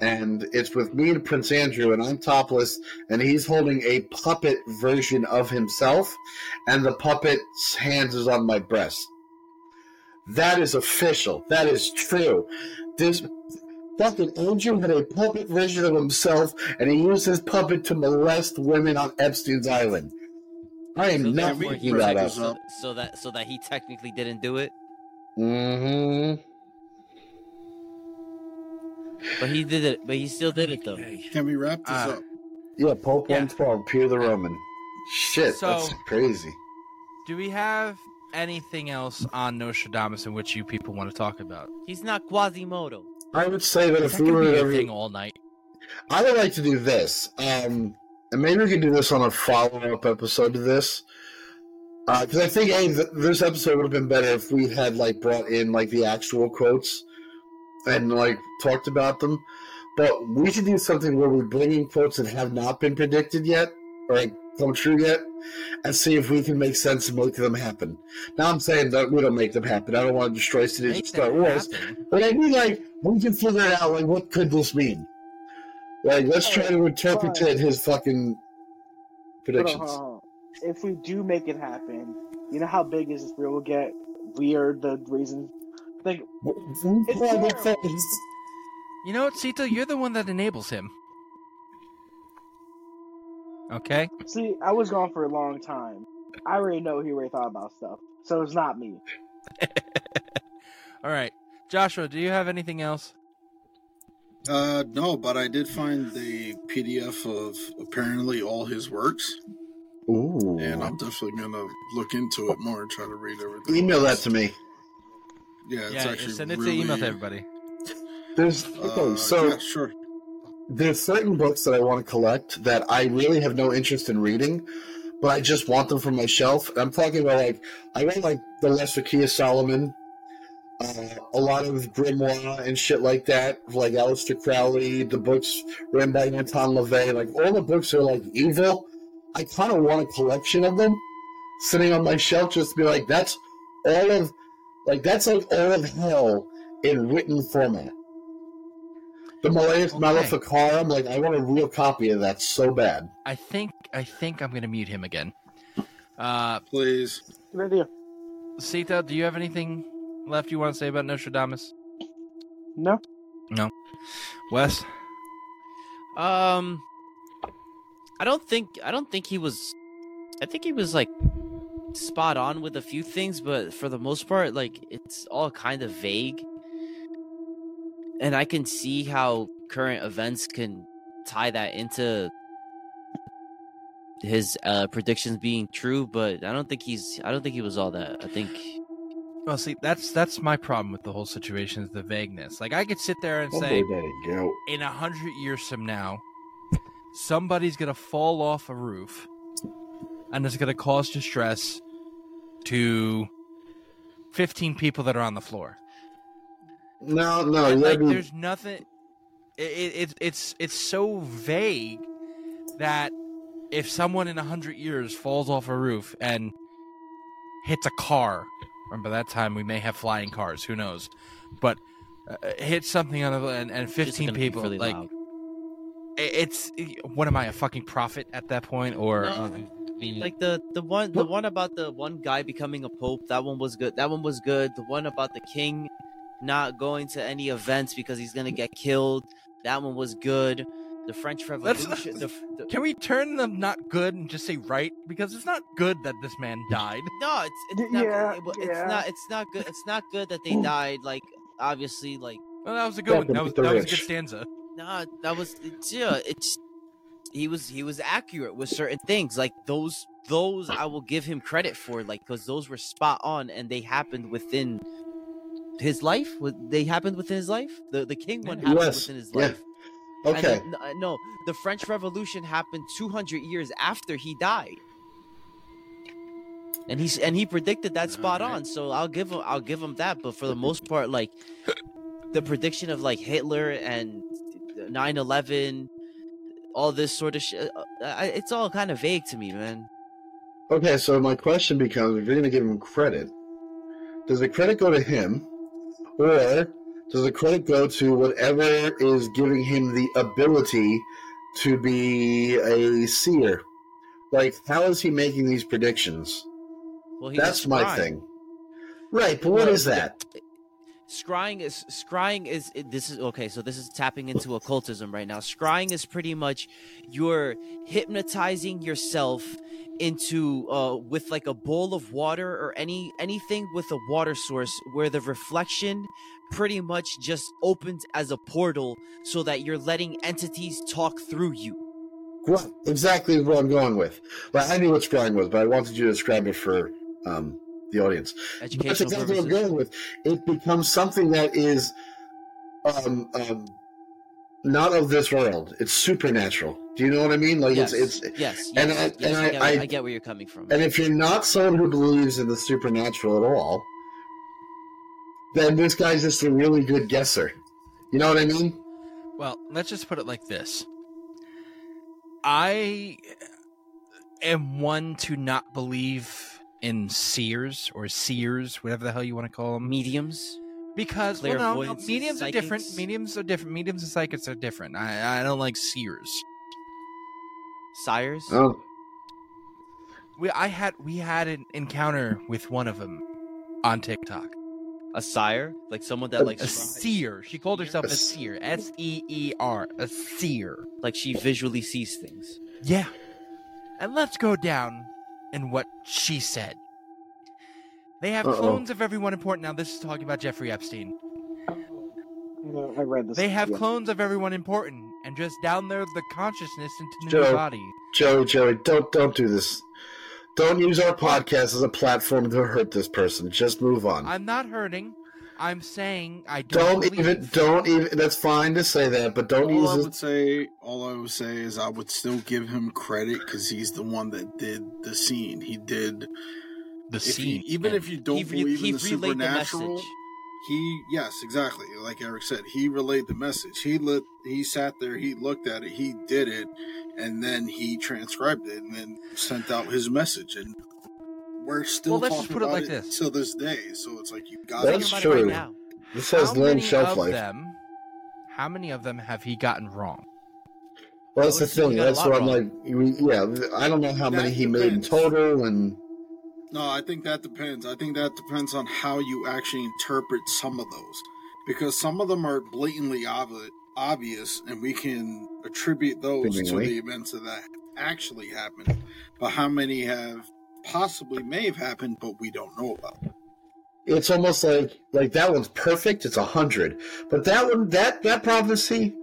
And it's with me and Prince Andrew, and I'm topless, and he's holding a puppet version of himself, and the puppet's hands is on my breast. That is official. That is true. This fucking Andrew had a puppet version of himself, and he used his puppet to molest women on Epstein's island. I am So not therefore making that up. So, so that so that he technically didn't do it, Mm-hmm. but he did it. But he still did it though. Can we wrap this Uh, up? Yeah, Pope Yeah. 112, Peter the Roman. Shit, So- that's crazy. Do we have anything else on Nostradamus in which you people want to talk about? He's not Quasimodo. I would say that if that we were be a thing all night? I would like to do this, um, and maybe we could do this on a follow-up episode to this, because I think hey, th- this episode would have been better if we had like brought in like the actual quotes and like talked about them. But we should do something where we bring in quotes that have not been predicted yet or like, come true yet, and see if we can make sense and make them happen. Now I'm saying that we don't make them happen. I don't want to destroy cities Make of Star Wars. happen. But I mean, like, we can figure out. Like, what could this mean? Like, let's try to interpret But- his fucking predictions. hold uh, on. If we do make it happen, you know how big is this real will get? Weird the reason. Like It's terrible. You know what, Sito? You're the one that enables him. Okay? See, I was gone for a long time. I already know he already thought about stuff, so it's not me. [laughs] All right. Joshua, do you have anything else? Uh, no, but I did find the PDF of apparently all his works, Ooh. and I'm definitely gonna look into it more and try to read everything. Email that to me. Yeah, it's yeah, actually send it really, to email to everybody. There's Uh, okay, so yeah, sure. There's certain books that I want to collect that I really have no interest in reading, but I just want them from my shelf. I'm talking about like I read like the Lesser Key of Solomon, uh, a lot of grimoire and shit like that, like Aleister Crowley, the books written by Anton LaVey, like all the books are like evil. I kind of want a collection of them sitting on my shelf, just to be like, that's all of, like that's like all of hell in written format. The Malleus Okay. Maleficarum, like I want a real copy of that so bad. I think I think I'm gonna mute him again. Uh Please. Good idea. Sito, do you have anything left you want to say about Nostradamus? No. No. Wes? Um, I don't think I don't think he was. I think he was like spot on with a few things, but for the most part, like it's all kind of vague. And I can see how current events can tie that into his uh predictions being true, but I don't think he's I don't think he was all that. I think Well, see, that's that's my problem with the whole situation is the vagueness. Like I could sit there and say, go. in a hundred years from now, somebody's gonna fall off a roof, and it's gonna cause distress to fifteen people that are on the floor. No, no, And, like be- there's nothing. It, it, it's it's it's so vague that if someone in a hundred years falls off a roof and hits a car, or by that time we may have flying cars, who knows? But uh, hits something on a, and, and fifteen people, really like loud. it- it's what am I a fucking prophet at that point? Or No. like the the one the one about the one guy becoming a pope that one was good that one was good the one about the king not going to any events because he's gonna get killed that one was good the french Let's- revolution the, the, can we turn them not good and just say right? Because it's not good that this man died. no it's it's not, Yeah, it- it's yeah. not it's not good it's not good that they [clears throat] died like obviously like Well, that was a good one. That was the that was a good stanza. nah that was it's yeah it's he was he was accurate with certain things like those those i will give him credit for like because those were spot on and they happened within his life Wa- they happened within his life? The the king one happened Yes, within his life. And okay. the- no, uh, no the french revolution happened 200 years after he died. And he's and he predicted that spot Alright. on so i'll give him i'll give him that but for the most part like the prediction of like hitler and 9-11 all this sort of shit uh, uh, it's all kind of vague to me man. Okay, so my question becomes: If you're going to give him credit, does the credit go to him, or does the credit go to whatever is giving him the ability to be a seer? Like, how is he making these predictions? well he's That's my thing. Right, but what Well, is that? scrying is scrying is this is okay so this is tapping into occultism right now scrying is pretty much you're hypnotizing yourself into uh with like a bowl of water or any anything with a water source where the reflection pretty much just opens as a portal so that you're letting entities talk through you What exactly is what I'm going with? Well, I knew what scrying was, but I wanted you to describe it for um, the audience. That's exactly what I'm going with. It becomes something that is um, um, not of this world. It's supernatural. Do you know what I mean? Like yes, it's it's yes, and yes, I- yes, and I, I- get, I- I get where you're coming from. and if you're not someone who believes in the supernatural at all, then this guy's just a really good guesser. You know what I mean? Well, let's just put it like this. I am one to not believe in seers or seers, whatever the hell you want to call them. Mediums, Because well, no, no, Clairvoyants, mediums are different. Mediums are different. Mediums and psychics are different. I, I don't like seers. sires. Oh, We I had we had an encounter with one of them on TikTok. A sire, like someone that like a seer. She called herself a seer. S E E R. A seer. like she visually sees things. Yeah. And let's go down in what she said. They have Uh-oh. clones of everyone important. Now, this is talking about Jeffrey Epstein. You I read this. They have yeah. clones of everyone important and just down there the consciousness into the Joe. new body. Joey, Joey, don't don't do this. Don't use our podcast as a platform to hurt this person. Just move on. I'm not hurting. I'm saying I don't, don't even don't even. That's fine to say that, but don't all use I this. would say, all I would say is I would still give him credit because he's the one that did the scene. He did the if you- scene. even if you don't he believe he in the relayed the supernatural, message. he yes, exactly. Like Eric said, he relayed the message. He lit. He sat there. He looked at it. He did it, and then he transcribed it and then sent out his message. And we're still Well, let's just talking put it about like this. till this day. So it's like you got That's to it true. right now. This has how limited many shelf of life. them? How many of them have he gotten wrong? Well, that's the would say he thing. That's lot what I'm wrong. like. Yeah, I don't know how many That he made in total, and No, I think that depends. I think that depends on how you actually interpret some of those. Because some of them are blatantly obvi- obvious, and we can attribute those to the events that actually happened. But how many have possibly may have happened, but we don't know about? it's almost like like that one's perfect. It's a hundred, but that one that that prophecy.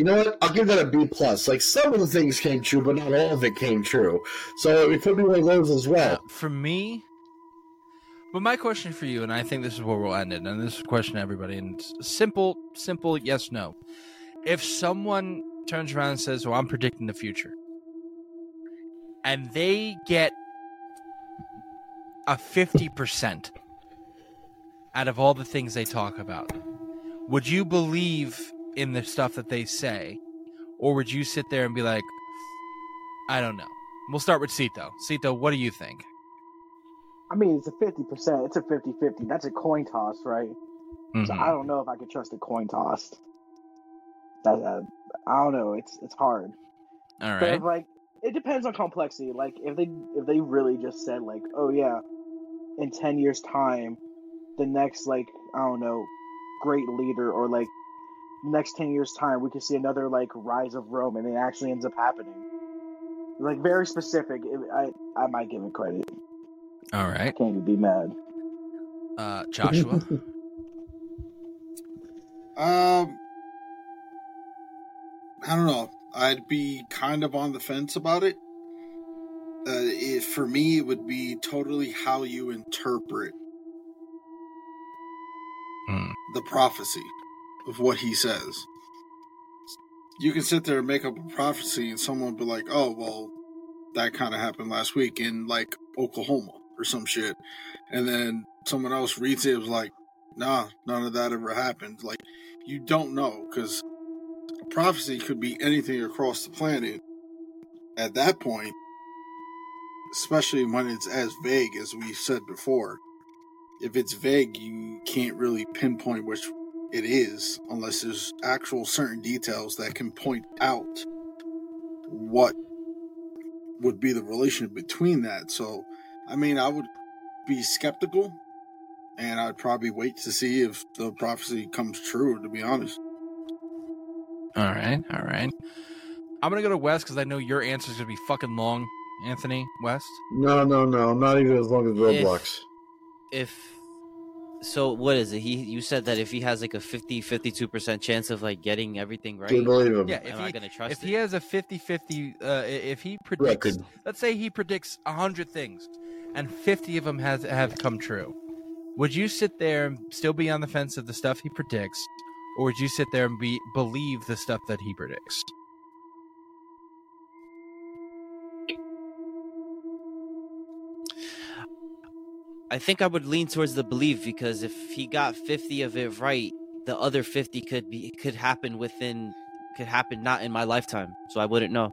You know what? I'll give that a B plus. Like some of the things came true, but not all of it came true. So it could be one of those as well. Uh, for me, but my question for you, and I think this is where we'll end it, and this is a question to everybody, and simple, simple yes, no. If someone turns around and says, Well, I'm predicting the future, and they get a 50% out of all the things they talk about, would you believe in the stuff that they say? Or would you sit there and be like, I don't know? We'll start with Cito. Cito, what do you think? I mean, it's a 50%. It's a 50 50. That's a coin toss, right? So Mhm. I don't know if I could trust a coin toss. That, uh, I don't know. It's it's hard. All But if, like, it depends on complexity. Like, if they if they really just said like, oh yeah, in ten years' time, the next like I don't know, great leader or like next ten years' time, we could see another like rise of Rome, and it actually ends up happening. Like very specific. I I might give it credit. all right I can't even be mad. Uh, Joshua. [laughs] Um, I don't know. I'd be kind of on the fence about it. Uh, it for me, it would be totally how you interpret Hmm. the prophecy of what he says. You can sit there and make up a prophecy, and someone be like, "Oh, well, that kind of happened last week in like Oklahoma or some shit," and then someone else reads it, it was like, "Nah, none of that ever happened." Like, you don't know because a prophecy could be anything across the planet. At that point, especially when it's as vague as we said before, if it's vague, you can't really pinpoint which it is unless there's actual certain details that can point out what would be the relation between that. So, I mean, I would be skeptical and I'd probably wait to see if the prophecy comes true, to be honest. All right. All right. I'm gonna go to West because I know your answer's gonna be fucking long. Anthony West. No, no, no, not even as long as Roblox. If So what is it? He you said that if he has like a 50 52 percent chance of like getting everything right, Do you believe him? Yeah, am if I he gonna trust if it? he has a 50-50 uh, if he predicts Record. let's say he predicts 100 things and 50 of them has have come true. Would you sit there and still be on the fence of the stuff he predicts or would you sit there and be believe the stuff that he predicts? I think I would lean towards the belief because if he got 50 of it right, the other 50 could be could happen within could happen not in my lifetime. So I wouldn't know.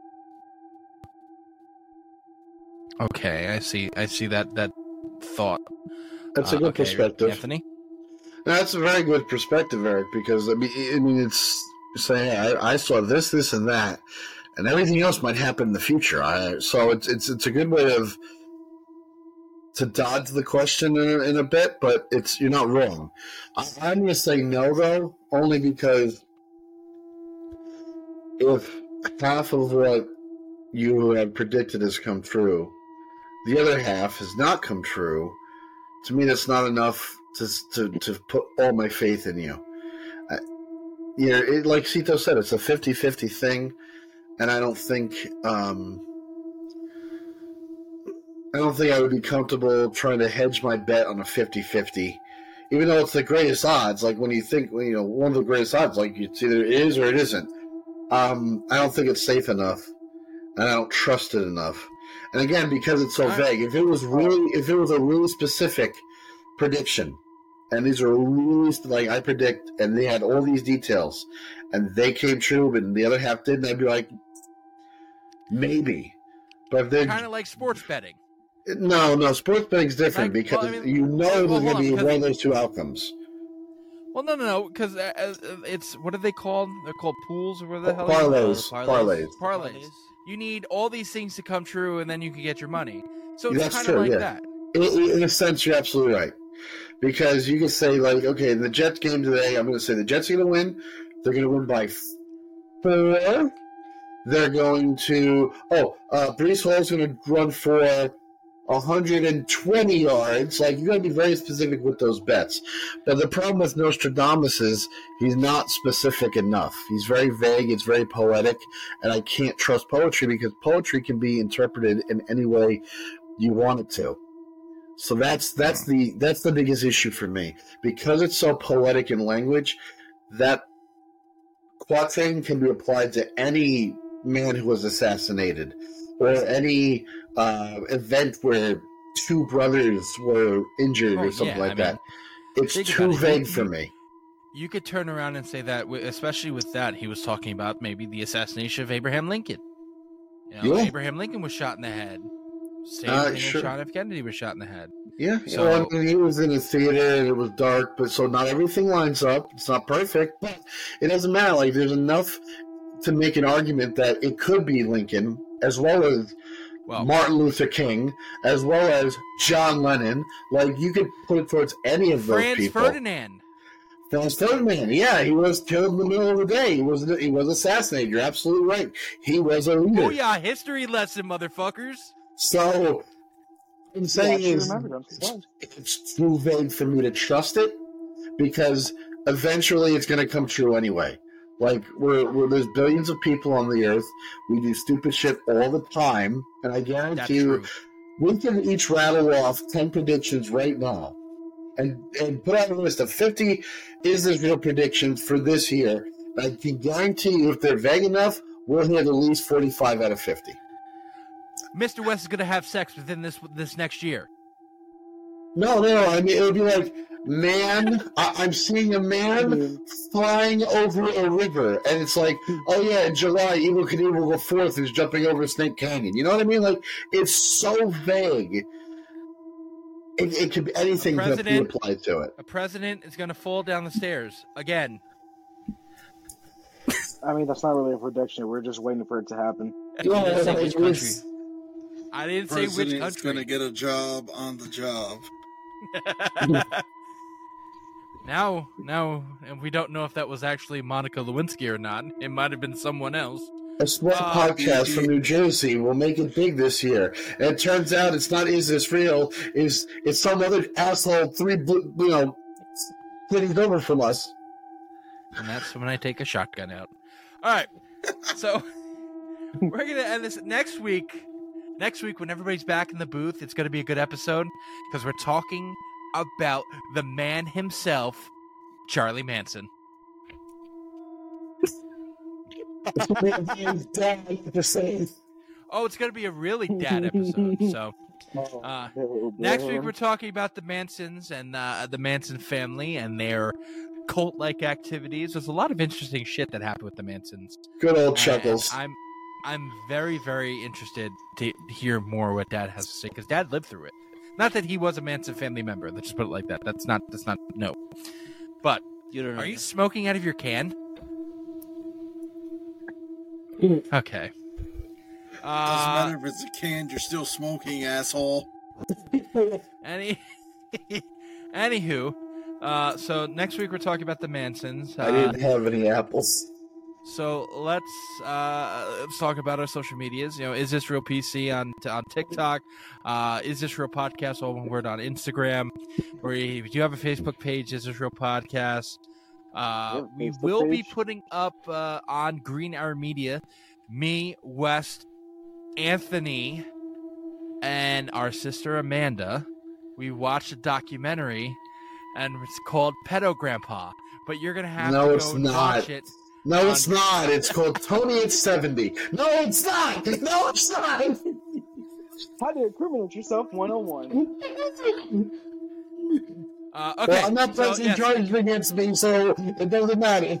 Okay, I see I see that that thought. That's a Uh, good okay, perspective. Anthony? That's a very good perspective, Eric. Because I mean, I mean, it's saying hey, I, I saw this, this, and that, and everything else might happen in the future. I, so it's it's it's a good way of to dodge the question in a, in a bit, but it's you're not wrong. I'm going to say no though, only because if half of what you had predicted has come true, the other half has not come true. To me, that's not enough to to, to put all my faith in you. You know, it, like Sito said, it's a 50-50 thing, and I don't think um, I don't think I would be comfortable trying to hedge my bet on a 50-50. Even though it's the greatest odds, like when you think, you know, one of the greatest odds, like it's either it is or it isn't. Um, I don't think it's safe enough, and I don't trust it enough. And again, because it's so vague, if it was really, if it was a really specific prediction, and these are really like I predict, and they had all these details, and they came true, but the other half didn't, I'd be like, maybe. But if they're Kind of like sports betting. No, no, sports betting's different Like, because well, I mean- you know well, there's going to be one of those two outcomes. Well, no, no, no, because uh, uh, it's what are they called? They're called pools, or what the hell? Parlays, Parlays. parlays. Parlays. You need all these things to come true, and then you can get your money. So it's kind of like yeah. that. In, in- in a sense, you're absolutely right. Because you can say, like, okay, the Jets game today, I'm going to say the Jets are going to win. They're going to win by four. They're going to, oh, uh, Breece Hall's going to run for 120 yards. Like, you got to be very specific with those bets. But the problem with Nostradamus is he's not specific enough. He's very vague, it's very poetic, and I can't trust poetry because poetry can be interpreted in any way you want it to. So that's that's the that's the biggest issue for me because it's so poetic in language. That quatrain can be applied to any man who was assassinated, or any uh, event where two brothers were injured Oh, or something yeah, like I that. mean, It's too about it. vague for me. You could turn around and say that, especially with that, he was talking about maybe the assassination of Abraham Lincoln. You know, Yeah. Abraham Lincoln was shot in the head. Same Uh, thing sure. John F. Kennedy was shot in the head. Yeah, So- well, I mean, he was in a theater and it was dark, but so not everything lines up. It's not perfect, but it doesn't matter. Like, there's enough to make an argument that it could be Lincoln, as well as Well, Martin Luther King, as well as John Lennon. Like, you could put it towards any of those Franz people. Ferdinand. Franz Ferdinand, yeah, he was killed in the middle of the day. He was he was assassinated. You're absolutely right. He was a leader. Oh yeah, history lesson, motherfuckers. So, I'm saying actually is, remembered him. He was. it's too vague for me to trust it because eventually it's going to come true anyway. Like we're, we're there's billions of people on the earth. We do stupid shit all the time, and I That's guarantee you, true. we can each rattle off ten predictions right now, and and put out a list of fifty is this real predictions for this year. I can guarantee you, if they're vague enough, we'll hit at least forty-five out of fifty. Mr. West is gonna have sex within this this next year. No, no, I mean it would be like, man, I, I'm seeing a man hmm. flying over a river, and it's like, hmm. oh yeah, in July, Evel Knievel the Fourth is jumping over Snake Canyon. You know what I mean? Like, it's so vague. It, it could be anything A could be president- applied to it. A president is gonna fall down the stairs again. I mean, that's not really a prediction. We're just waiting for it to happen. [laughs] You didn't say which country. I didn't say which country. gonna get a job on the job. [laughs] now, now, and we don't know if that was actually Monica Lewinsky or not. It might have been someone else. A small Uh, podcast from New Jersey will make it big this year. And it turns out it's not "Is this real?" Is it's some other asshole three you know cities over from us. and that's when I take a shotgun out. All right, so [laughs] we're gonna end this next week. Next week, when everybody's back in the booth, it's gonna be a good episode because we're talking about the man himself, Charlie Manson. Oh, it's gonna be a really [laughs] dad episode. So uh, next week we're talking about the Mansons and uh, the Manson family and their cult-like activities. There's a lot of interesting shit that happened with the Mansons. Good old And chuckles. I'm I'm very very interested to hear more what Dad has to say because Dad lived through it. Not that he was a Manson family member. Let's just put it like that. That's not. That's not. No. But You don't know. are you smoking out of your can? Okay. Doesn't Uh, matter if it's a can, you're still smoking, asshole. [laughs] any, [laughs] anywho, uh, so next week we're talking about the Mansons. I Uh, didn't have any apples. So let's uh, let's talk about our social medias. You know, is this real PC on on TikTok? Uh, is this real podcast? All one word on Instagram. Or if you have a Facebook page, is this real podcast? Uh, we will be putting up uh, on Green Hour Media, me, West, Anthony, and our sister Amanda. We watched a documentary, and it's called Pedo Grandpa. But you're gonna have No, to it's go not. watch it. No, it's not. It's called Tony at 70. No, it's not. No, it's not. How to incriminate yourself 101. Uh, okay, Well, I'm not so, pressing yes, charges against me, so it doesn't matter.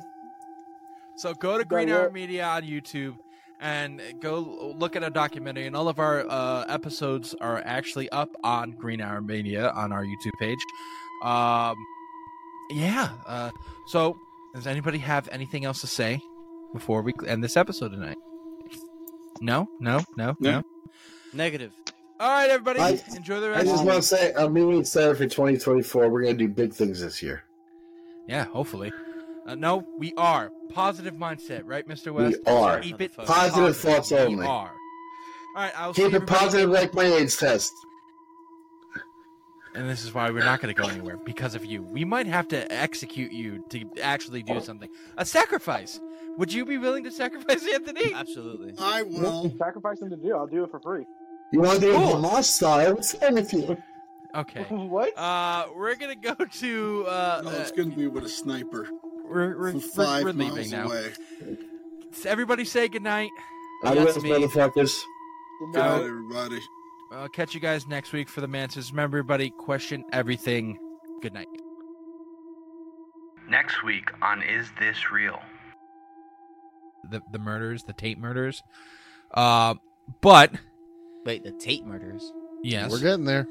so go to Green it. Hour Media on YouTube and go look at a documentary. And all of our uh, episodes are actually up on Green Hour Media on our YouTube page. Um, yeah. Uh, so, does anybody have anything else to say before we end this episode tonight? No, no, no, no. No. Negative. All right, everybody, I- enjoy the rest. I just want to say, I'm really excited for 2024. We're going to do big things this year. Yeah, hopefully. Uh, no, we are positive mindset, right, Mister West? We West? are. Keep it Positive thoughts only. We only. are. All right, I'll see Keep it everybody- positive like my AIDS test. And this is why we're not going to go anywhere because of you. We might have to execute you to actually do something. A sacrifice. Would you be willing to sacrifice [laughs] Anthony? Absolutely. I will. Sacrifice him to do. I'll do it for free. You want to do it Cool. Hamas style? What's wrong with you? Okay. [laughs] what? Uh, we're gonna go to. Uh, No, it's going to be with a sniper we're we're, from we're, we're miles leaving now. away. Everybody say goodnight. Adios, That's me. motherfuckers. Good Good night. night, everybody. I'll catch you guys next week for the Mansons. Remember, everybody, question everything. Good night. Next week on Is This Real? The the murders, the Tate murders. Uh, but Wait, the Tate murders. yes, We're getting there.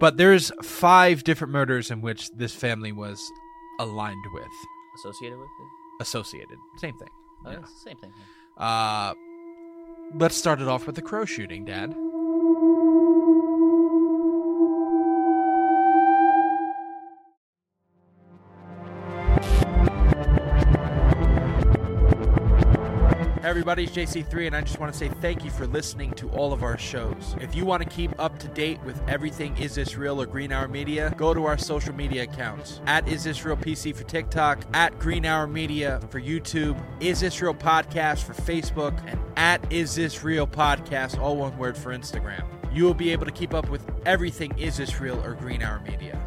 but there's five different murders in which this family was aligned with, Associated with it? associated. Same thing. Oh, Yeah. same thing. Uh, let's start it off with the Crowe shooting, Dad. Everybody, it's JC3, and I just want to say thank you for listening to all of our shows. If you want to keep up to date with everything Is This Real or Green Hour Media, go to our social media accounts at Is This Real PC for TikTok, at Green Hour Media for YouTube, Is This Real Podcast for Facebook, and at Is This Real Podcast, all one word for Instagram. You will be able to keep up with everything Is This Real or Green Hour Media.